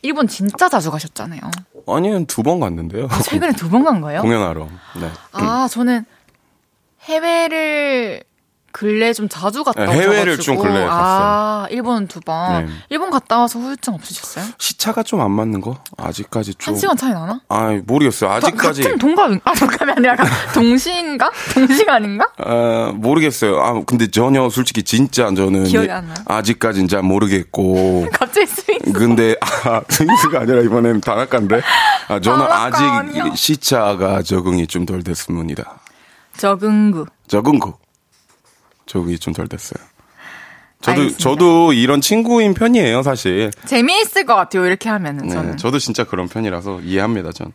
A: 일본 진짜 자주 가셨잖아요.
F: 아니, 두번 갔는데요.
A: 아, 최근에 두 번 간 거예요?
F: 공연하러. 네.
A: 아 저는 해외를 근래 좀 자주 갔다
F: 네,
A: 오셔가지고
F: 해외를 좀 근래에
A: 아 일본 두 번.
F: 네.
A: 일본 갔다 와서 후유증 없으셨어요?
F: 시차가 좀 안 맞는 거? 아직까지 좀.
A: 한 시간 차이 나나?
F: 아, 모르겠어요. 아직까지.
A: 같은 동갑인 아 동갑이 아니라 [laughs] 동시인가? 동시간인가?
F: 아, 모르겠어요. 아, 근데 전혀 솔직히 진짜 저는
A: 기억이 안 나요?
F: 아직까진 잘 모르겠고. [laughs]
A: 갑자기 스윙.
F: 근데 아, 스윙스가 아니라 이번엔 다나카인데. 아, 저는 아직. 시차가 적응이 좀 덜 됐습니다.
A: 적응구.
F: 적응고. 적응이 좀 덜 됐어요. 저도
A: 알겠습니다.
F: 저도 이런 친구인 편이에요, 사실.
A: 재미있을 것 같아요 이렇게 하면은
F: 네,
A: 저는.
F: 저도 진짜 그런 편이라서 이해합니다, 전.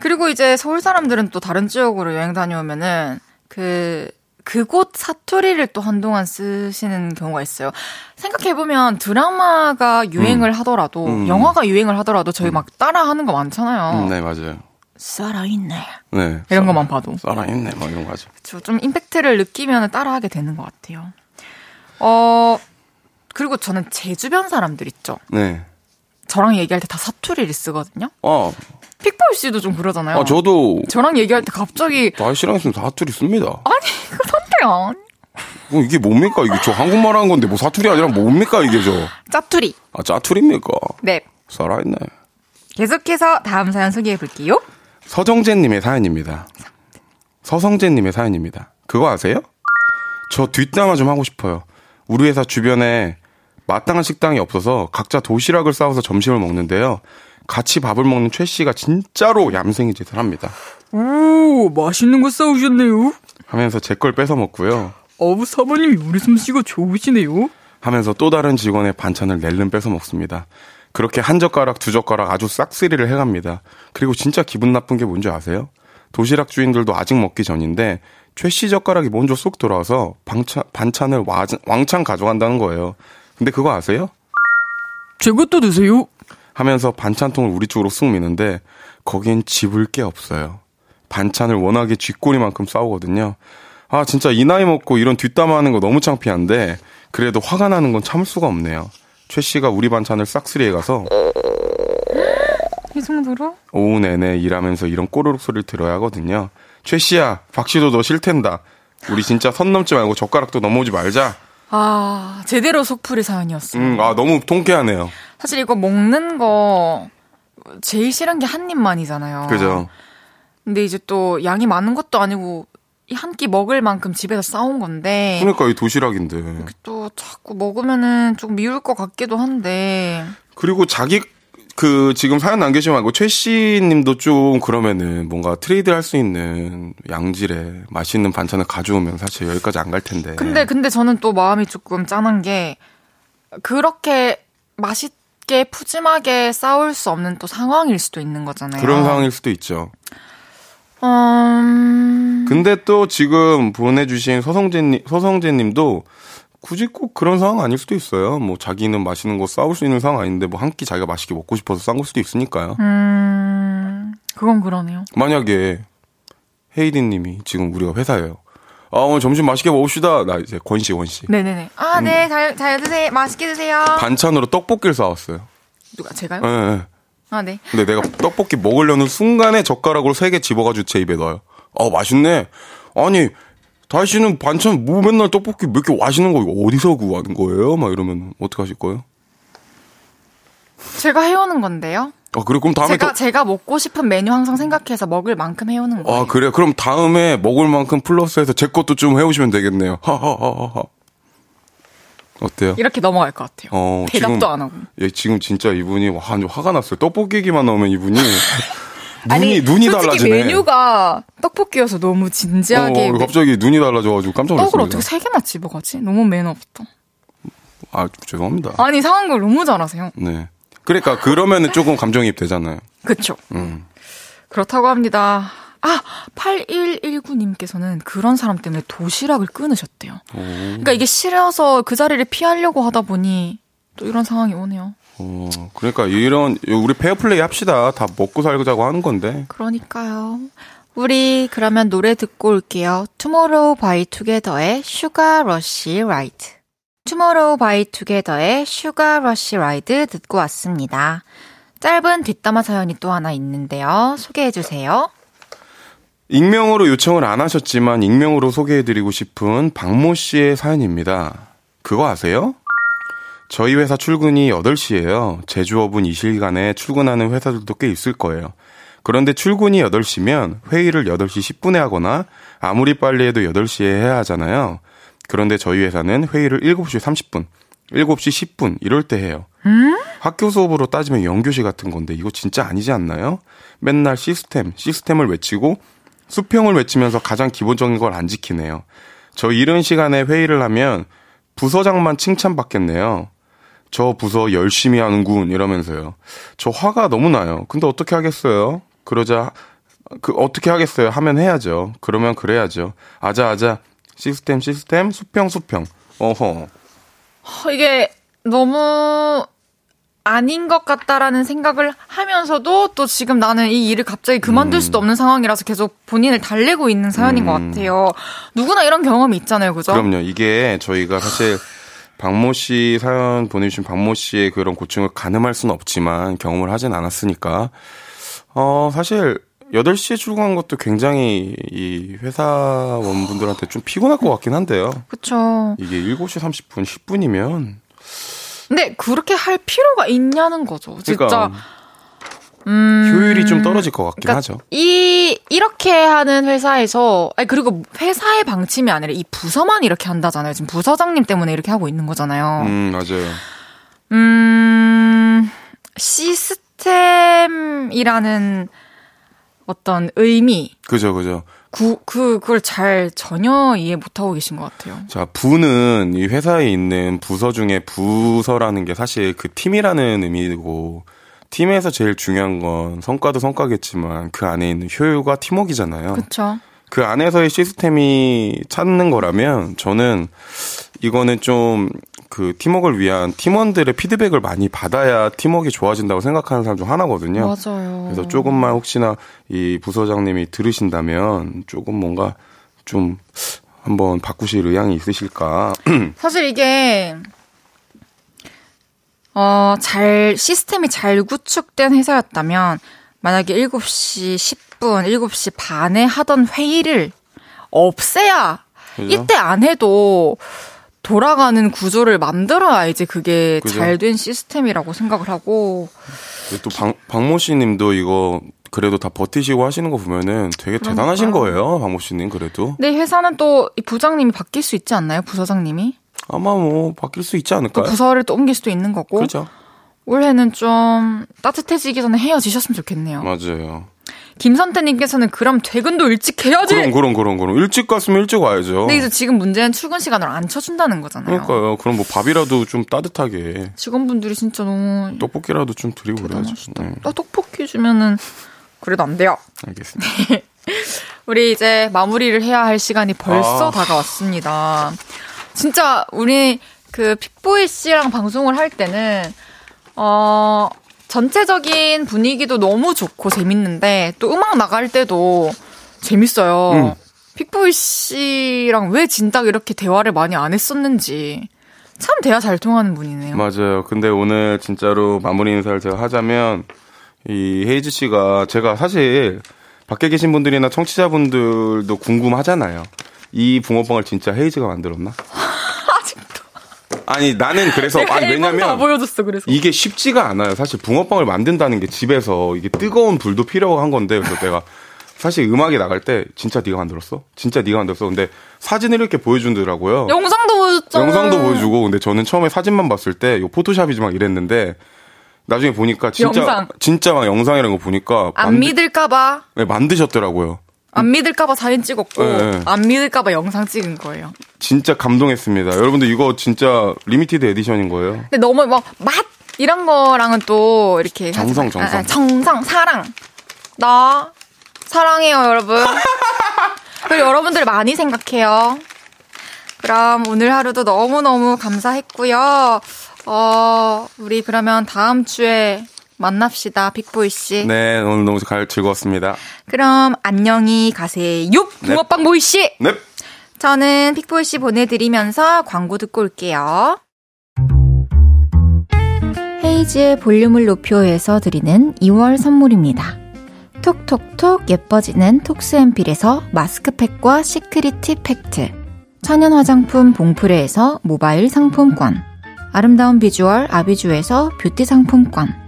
A: 그리고 이제 서울 사람들은 또 다른 지역으로 여행 다녀오면은 그 그곳 사투리를 또 한동안 쓰시는 경우가 있어요. 생각해보면 드라마가 유행을 하더라도,
F: 음.
A: 영화가 유행을 하더라도 저희 막 따라 하는 거 많잖아요.
F: 음, 네, 맞아요.
A: 살아있네.
F: 네.
A: 이런 것만 봐도.
F: 살아있네, 막 이런 거 하죠.
A: 그쵸. 좀 임팩트를 느끼면 따라하게 되는 것 같아요. 어, 그리고 저는 제 주변 사람들 있죠.
F: 네.
A: 저랑 얘기할 때 다 사투리를 쓰거든요.
F: 어,
A: 픽볼 씨도 좀 그러잖아요.
F: 아, 저도
A: 저랑 얘기할 때 갑자기
F: 다이씨랑 있으면 사투리 씁니다.
A: 아니 선배야
F: 뭐 이게 뭡니까? 이게 저 한국말 하는 건데 뭐 사투리 아니라 뭡니까 이게 저?
A: 짜투리.
F: 아 짜투리입니까?
A: 네.
F: 살아있네.
A: 계속해서 다음 사연 소개해 볼게요.
F: 서정재님의 사연입니다. 서성재님의 사연입니다. 그거 아세요? 저 뒷담화 좀 하고 싶어요. 우리 회사 주변에 마땅한 식당이 없어서 각자 도시락을 싸워서 점심을 먹는데요. 같이 밥을 먹는 최 씨가 진짜로 얌생이 짓을 합니다.
A: 오 맛있는 거 싸우셨네요.
F: 하면서 제 걸 뺏어 먹고요.
A: 어부 사모님이 우리 솜씨가 좋으시네요.
F: 하면서 또 다른 직원의 반찬을 낼름 뺏어 먹습니다. 그렇게 한 젓가락 두 젓가락 아주 싹쓸이를 해갑니다. 그리고 진짜 기분 나쁜 게 뭔지 아세요? 도시락 주인들도 아직 먹기 전인데 최씨 젓가락이 먼저 쏙 들어와서 반찬, 반찬을 와- 왕창 가져간다는 거예요. 근데 그거 아세요?
A: 제 것도 드세요.
F: 하면서 반찬통을 우리 쪽으로 쑥 미는데 거긴 집을 게 없어요. 반찬을 워낙에 쥐꼬리만큼 싸우거든요. 아 진짜 이 나이 먹고 이런 뒷담화하는 거 너무 창피한데 그래도 화가 나는 건 참을 수가 없네요. 최 씨가 우리 반찬을 싹쓸이해 가서 [gasps]
A: 이 정도로?
F: 오후 내내 일하면서 이런 꼬르륵 소리를 들어야 하거든요. 최 씨야, 박 씨도 너 싫텐다. 우리 진짜 선 넘지 말고 젓가락도 넘어오지 말자.
A: 아 제대로 속풀이 사연이었어요.
F: 음, 아 너무 통쾌하네요.
A: 사실 이거 먹는 거 제일 싫은 게 한 입만이잖아요.
F: 그죠?
A: 근데 이제 또 양이 많은 것도 아니고 이 한 끼 먹을 만큼 집에서 싸온 건데
F: 그러니까 이 도시락인데.
A: 또 자꾸 먹으면은 좀 미울 것 같기도 한데
F: 그리고 자기 그 지금 사연 남기지 말고 최 씨님도 좀 그러면은 뭔가 트레이드 할 수 있는 양질의 맛있는 반찬을 가져오면 사실 여기까지 안 갈 텐데.
A: 근데 근데 저는 또 마음이 조금 짠한 게 그렇게 맛있게 푸짐하게 싸울 수 없는 또 상황일 수도 있는 거잖아요.
F: 그런 상황일 수도 있죠.
A: 음,
F: 근데 또 지금 보내주신 서성재님, 서성재님도 굳이 꼭 그런 상황 아닐 수도 있어요. 뭐 자기는 맛있는 거 싸울 수 있는 상황 아닌데 뭐 한 끼 자기가 맛있게 먹고 싶어서 싼 걸 수도 있으니까요.
A: 음, 그건 그러네요.
F: 만약에 헤이디님이 지금 우리가 회사예요. 아 오늘 점심 맛있게 먹읍시다. 나 이제 권씨 권씨
A: 네네네. 아, 네, 잘, 잘 드세요. 맛있게 드세요.
F: 반찬으로 떡볶이를 싸왔어요.
A: 누가, 제가요?
F: 예, 예.
A: 아, 네.
F: 근데 내가 떡볶이 먹으려는 순간에 젓가락으로 세 개 집어가지고 제 입에 넣어요. 아 맛있네. 아니 다시는 반찬 뭐 맨날 떡볶이 몇개 맛있는 거 이거 어디서 구하는 거예요? 막 이러면 어떡 하실 거예요?
A: 제가 해오는 건데요.
F: 아 그래 그럼 다음에
A: 제가,
F: 또
A: 제가 먹고 싶은 메뉴 항상 생각해서 먹을 만큼 해오는 거예요.
F: 아, 그래. 그럼 다음에 먹을 만큼 플러스해서 제 것도 좀 해오시면 되겠네요. 하하하하. 어때요?
A: 이렇게 넘어갈 것 같아요.
F: 어,
A: 대답도
F: 지금-
A: 안 하고.
F: 예, 지금 진짜 이분이 와, 화가 났어요. 떡볶이 얘기만 나오면 이분이 [laughs] 눈이
A: 아니,
F: 눈이
A: 솔직히
F: 달라지네.
A: 메뉴가 떡볶이여서 너무 진지하게
F: 어, 갑자기 눈이 달라져가지고 깜짝
A: 떡을
F: 놀랐어요.
A: 어떻게 세 개나 집어가지? 너무 매너 없다.
F: 아, 죄송합니다.
A: 아니 상황극 너무 잘하세요.
F: 네. 그러니까 그러면은 조금 감정이입 되잖아요.
A: 그쵸?
F: 음.
A: 그렇다고 합니다. 아, 8119님께서는 그런 사람 때문에 도시락을 끊으셨대요. 그러니까 이게 싫어서 그 자리를 피하려고 하다 보니 또 이런 상황이 오네요.
F: 어, 그러니까 이런 우리 페어플레이 합시다. 다 먹고 살자고 하는 건데.
A: 그러니까요. 우리 그러면 노래 듣고 올게요. 투모로우 바이 투게더의 Sugar Rush Ride. 투모로우 바이 투게더의 Sugar Rush Ride 듣고 왔습니다. 짧은 뒷담화 사연이 또 하나 있는데요. 소개해 주세요.
F: 익명으로 요청을 안 하셨지만 익명으로 소개해드리고 싶은 박모 씨의 사연입니다. 그거 아세요? 저희 회사 출근이 8시예요. 제조업은 이 시간에 출근하는 회사들도 꽤 있을 거예요. 그런데 출근이 8시면 회의를 8시 10분에 하거나 아무리 빨리 해도 8시에 해야 하잖아요. 그런데 저희 회사는 회의를 7시 30분, 7시 10분 이럴 때 해요. 학교 수업으로 따지면 연교시 같은 건데 이거 진짜 아니지 않나요? 맨날 시스템, 시스템을 외치고 수평을 외치면서 가장 기본적인 걸 안 지키네요. 저 이런 시간에 회의를 하면 부서장만 칭찬받겠네요. 저 부서 열심히 하는군 이러면서요. 저 화가 너무 나요. 근데 어떻게 하겠어요? 그러자 그 어떻게 하겠어요? 하면 해야죠. 그러면 그래야죠. 아자 아자 시스템 시스템 수평 수평. 어허.
A: 어, 이게 너무 아닌 것 같다라는 생각을 하면서도 또 지금 나는 이 일을 갑자기 그만둘 수도 없는 상황이라서 계속 본인을 달래고 있는 사연인 것 같아요. 누구나 이런 경험이 있잖아요, 그죠?
F: 그럼요. 이게 저희가 사실 박모 씨 사연 보내주신 박모 씨의 그런 고충을 가늠할 수는 없지만 경험을 하진 않았으니까. 어, 사실 8시에 출근한 것도 굉장히 이 회사원분들한테 좀 피곤할 것 같긴 한데요.
A: 그쵸.
F: 이게 7시 30분, 10분이면.
A: 근데 그렇게 할 필요가 있냐는 거죠. 진짜.
F: 그러니까
A: 음,
F: 효율이 좀 떨어질 것 같긴
A: 그러니까
F: 하죠.
A: 이 이렇게 하는 회사에서 아니 그리고 회사의 방침이 아니라 이 부서만 이렇게 한다잖아요. 지금 부서장님 때문에 이렇게 하고 있는 거잖아요.
F: 음, 맞아요.
A: 음, 시스템이라는 어떤 의미,
F: 그죠, 그죠.
A: 구, 그, 그걸 잘 전혀 이해 못하고 계신 것 같아요.
F: 자, 부는 이 회사에 있는 부서 중에 부서라는 게 사실 그 팀이라는 의미고, 팀에서 제일 중요한 건 성과도 성과겠지만 그 안에 있는 효율과 팀워크잖아요.
A: 그쵸.
F: 그 안에서의 시스템이 찾는 거라면 저는 이거는 좀 그 팀워크를 위한 팀원들의 피드백을 많이 받아야 팀워크가 좋아진다고 생각하는 사람 중 하나거든요.
A: 맞아요.
F: 그래서 조금만 혹시나 이 부서장님이 들으신다면 조금 뭔가 좀 한번 바꾸실 의향이 있으실까? [clears throat]
A: 사실 이게, 어, 잘, 시스템이 잘 구축된 회사였다면, 만약에 7시 10분, 7시 반에 하던 회의를 없애야,
F: 그죠?
A: 이때 안 해도 돌아가는 구조를 만들어야 이제 그게
F: 그죠?
A: 잘된 시스템이라고 생각을 하고,
F: 또 박, 박모 씨님도 이거 그래도 다 버티시고 하시는 거 보면은 되게 대단하신 거예요, 박모 씨님 그래도.
A: 근데 회사는 또이 부장님이 바뀔 수 있지 않나요? 부서장님이?
F: 아마 뭐 바뀔 수 있지
A: 또
F: 않을까요?
A: 부서를 또 옮길 수도 있는 거고.
F: 그렇죠.
A: 올해는 좀 따뜻해지기 전에 헤어지셨으면 좋겠네요.
F: 맞아요.
A: 김선태님께서는 그럼 퇴근도 일찍 해야지.
F: 그럼 그럼 그럼 그럼 일찍 갔으면 일찍 와야죠.
A: 근데 이제 지금 문제는 출근 시간을 안 쳐준다는 거잖아요.
F: 그러니까요. 그럼 뭐 밥이라도 좀 따뜻하게
A: 직원분들이 진짜 너무
F: 떡볶이라도 좀 드리고 그래야죠. 네,
A: 아, 떡볶이 주면은 그래도 안 돼요.
F: 알겠습니다. [laughs]
A: 우리 이제 마무리를 해야 할 시간이 벌써
F: 아.
A: 다가왔습니다. 진짜 우리 그 픽보이 씨랑 방송을 할 때는 어 전체적인 분위기도 너무 좋고 재밌는데 또 음악 나갈 때도 재밌어요.
F: 음.
A: 픽보이 씨랑 왜 진작 이렇게 대화를 많이 안 했었는지 참 대화 잘 통하는 분이네요.
F: 맞아요. 근데 오늘 진짜로 마무리 인사를 제가 하자면 이 헤이즈 씨가 제가 사실 밖에 계신 분들이나 청취자분들도 궁금하잖아요. 이 붕어빵을 진짜 헤이즈가 만들었나? 아니 나는 그래서 아니
A: 다
F: 왜냐면
A: 보여줬어 그래서
F: 이게 쉽지가 않아요. 사실 붕어빵을 만든다는 게 집에서 이게 뜨거운 불도 필요한 건데 그래서 [laughs] 내가 사실 음악이 나갈 때 진짜 네가 만들었어? 진짜 네가 만들었어? 근데 사진을 이렇게 보여준더라고요.
A: 영상도 보여줬잖아.
F: 영상도 보여주고 근데 저는 처음에 사진만 봤을 때 이거 포토샵이지 막 이랬는데 나중에 보니까 진짜
A: 영상.
F: 진짜 막 영상이라는 거 보니까
A: 안
F: 만드-
A: 믿을까 봐
F: 네, 만드셨더라고요.
A: 안 믿을까봐 사진 찍었고
F: 네, 네.
A: 안 믿을까봐 영상 찍은 거예요.
F: 진짜 감동했습니다. 여러분들 이거 진짜 limited edition인 거예요.
A: 근데 너무 막 맛 이런 거랑은 또 이렇게
F: 정성, 정성.
A: 아, 아, 정성 사랑 나 사랑해요 여러분. [laughs] 그리고 여러분들 많이 생각해요. 그럼 오늘 하루도 너무 너무 감사했고요. 어 우리 그러면 다음 주에 만납시다 픽보이 씨.
F: 네, 오늘 너무 잘 즐거웠습니다.
A: 그럼 안녕히 가세요. 붕어빵 보이 씨.
F: 네.
A: 저는 픽보이 씨 보내드리면서 광고 듣고 올게요. 헤이즈의 볼륨을 높여서 드리는 2월 선물입니다. 톡톡톡 예뻐지는 톡스앤필에서 마스크팩과 시크릿 티 팩트 천연 화장품 봉프레에서 모바일 상품권 아름다운 비주얼 아비주에서 뷰티 상품권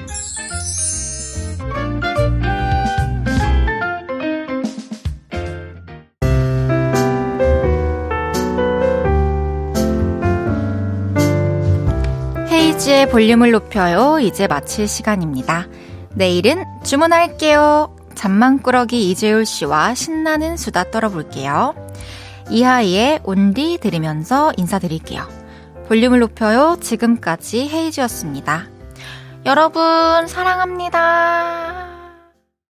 A: 헤이지의 볼륨을 높여요. 이제 마칠 시간입니다. 내일은 주문할게요. 잠만꾸러기 이재율 씨와 신나는 수다 떨어볼게요. 이하이의 온디 들으면서 인사드릴게요. 볼륨을 높여요. 지금까지 헤이즈였습니다. 여러분, 사랑합니다.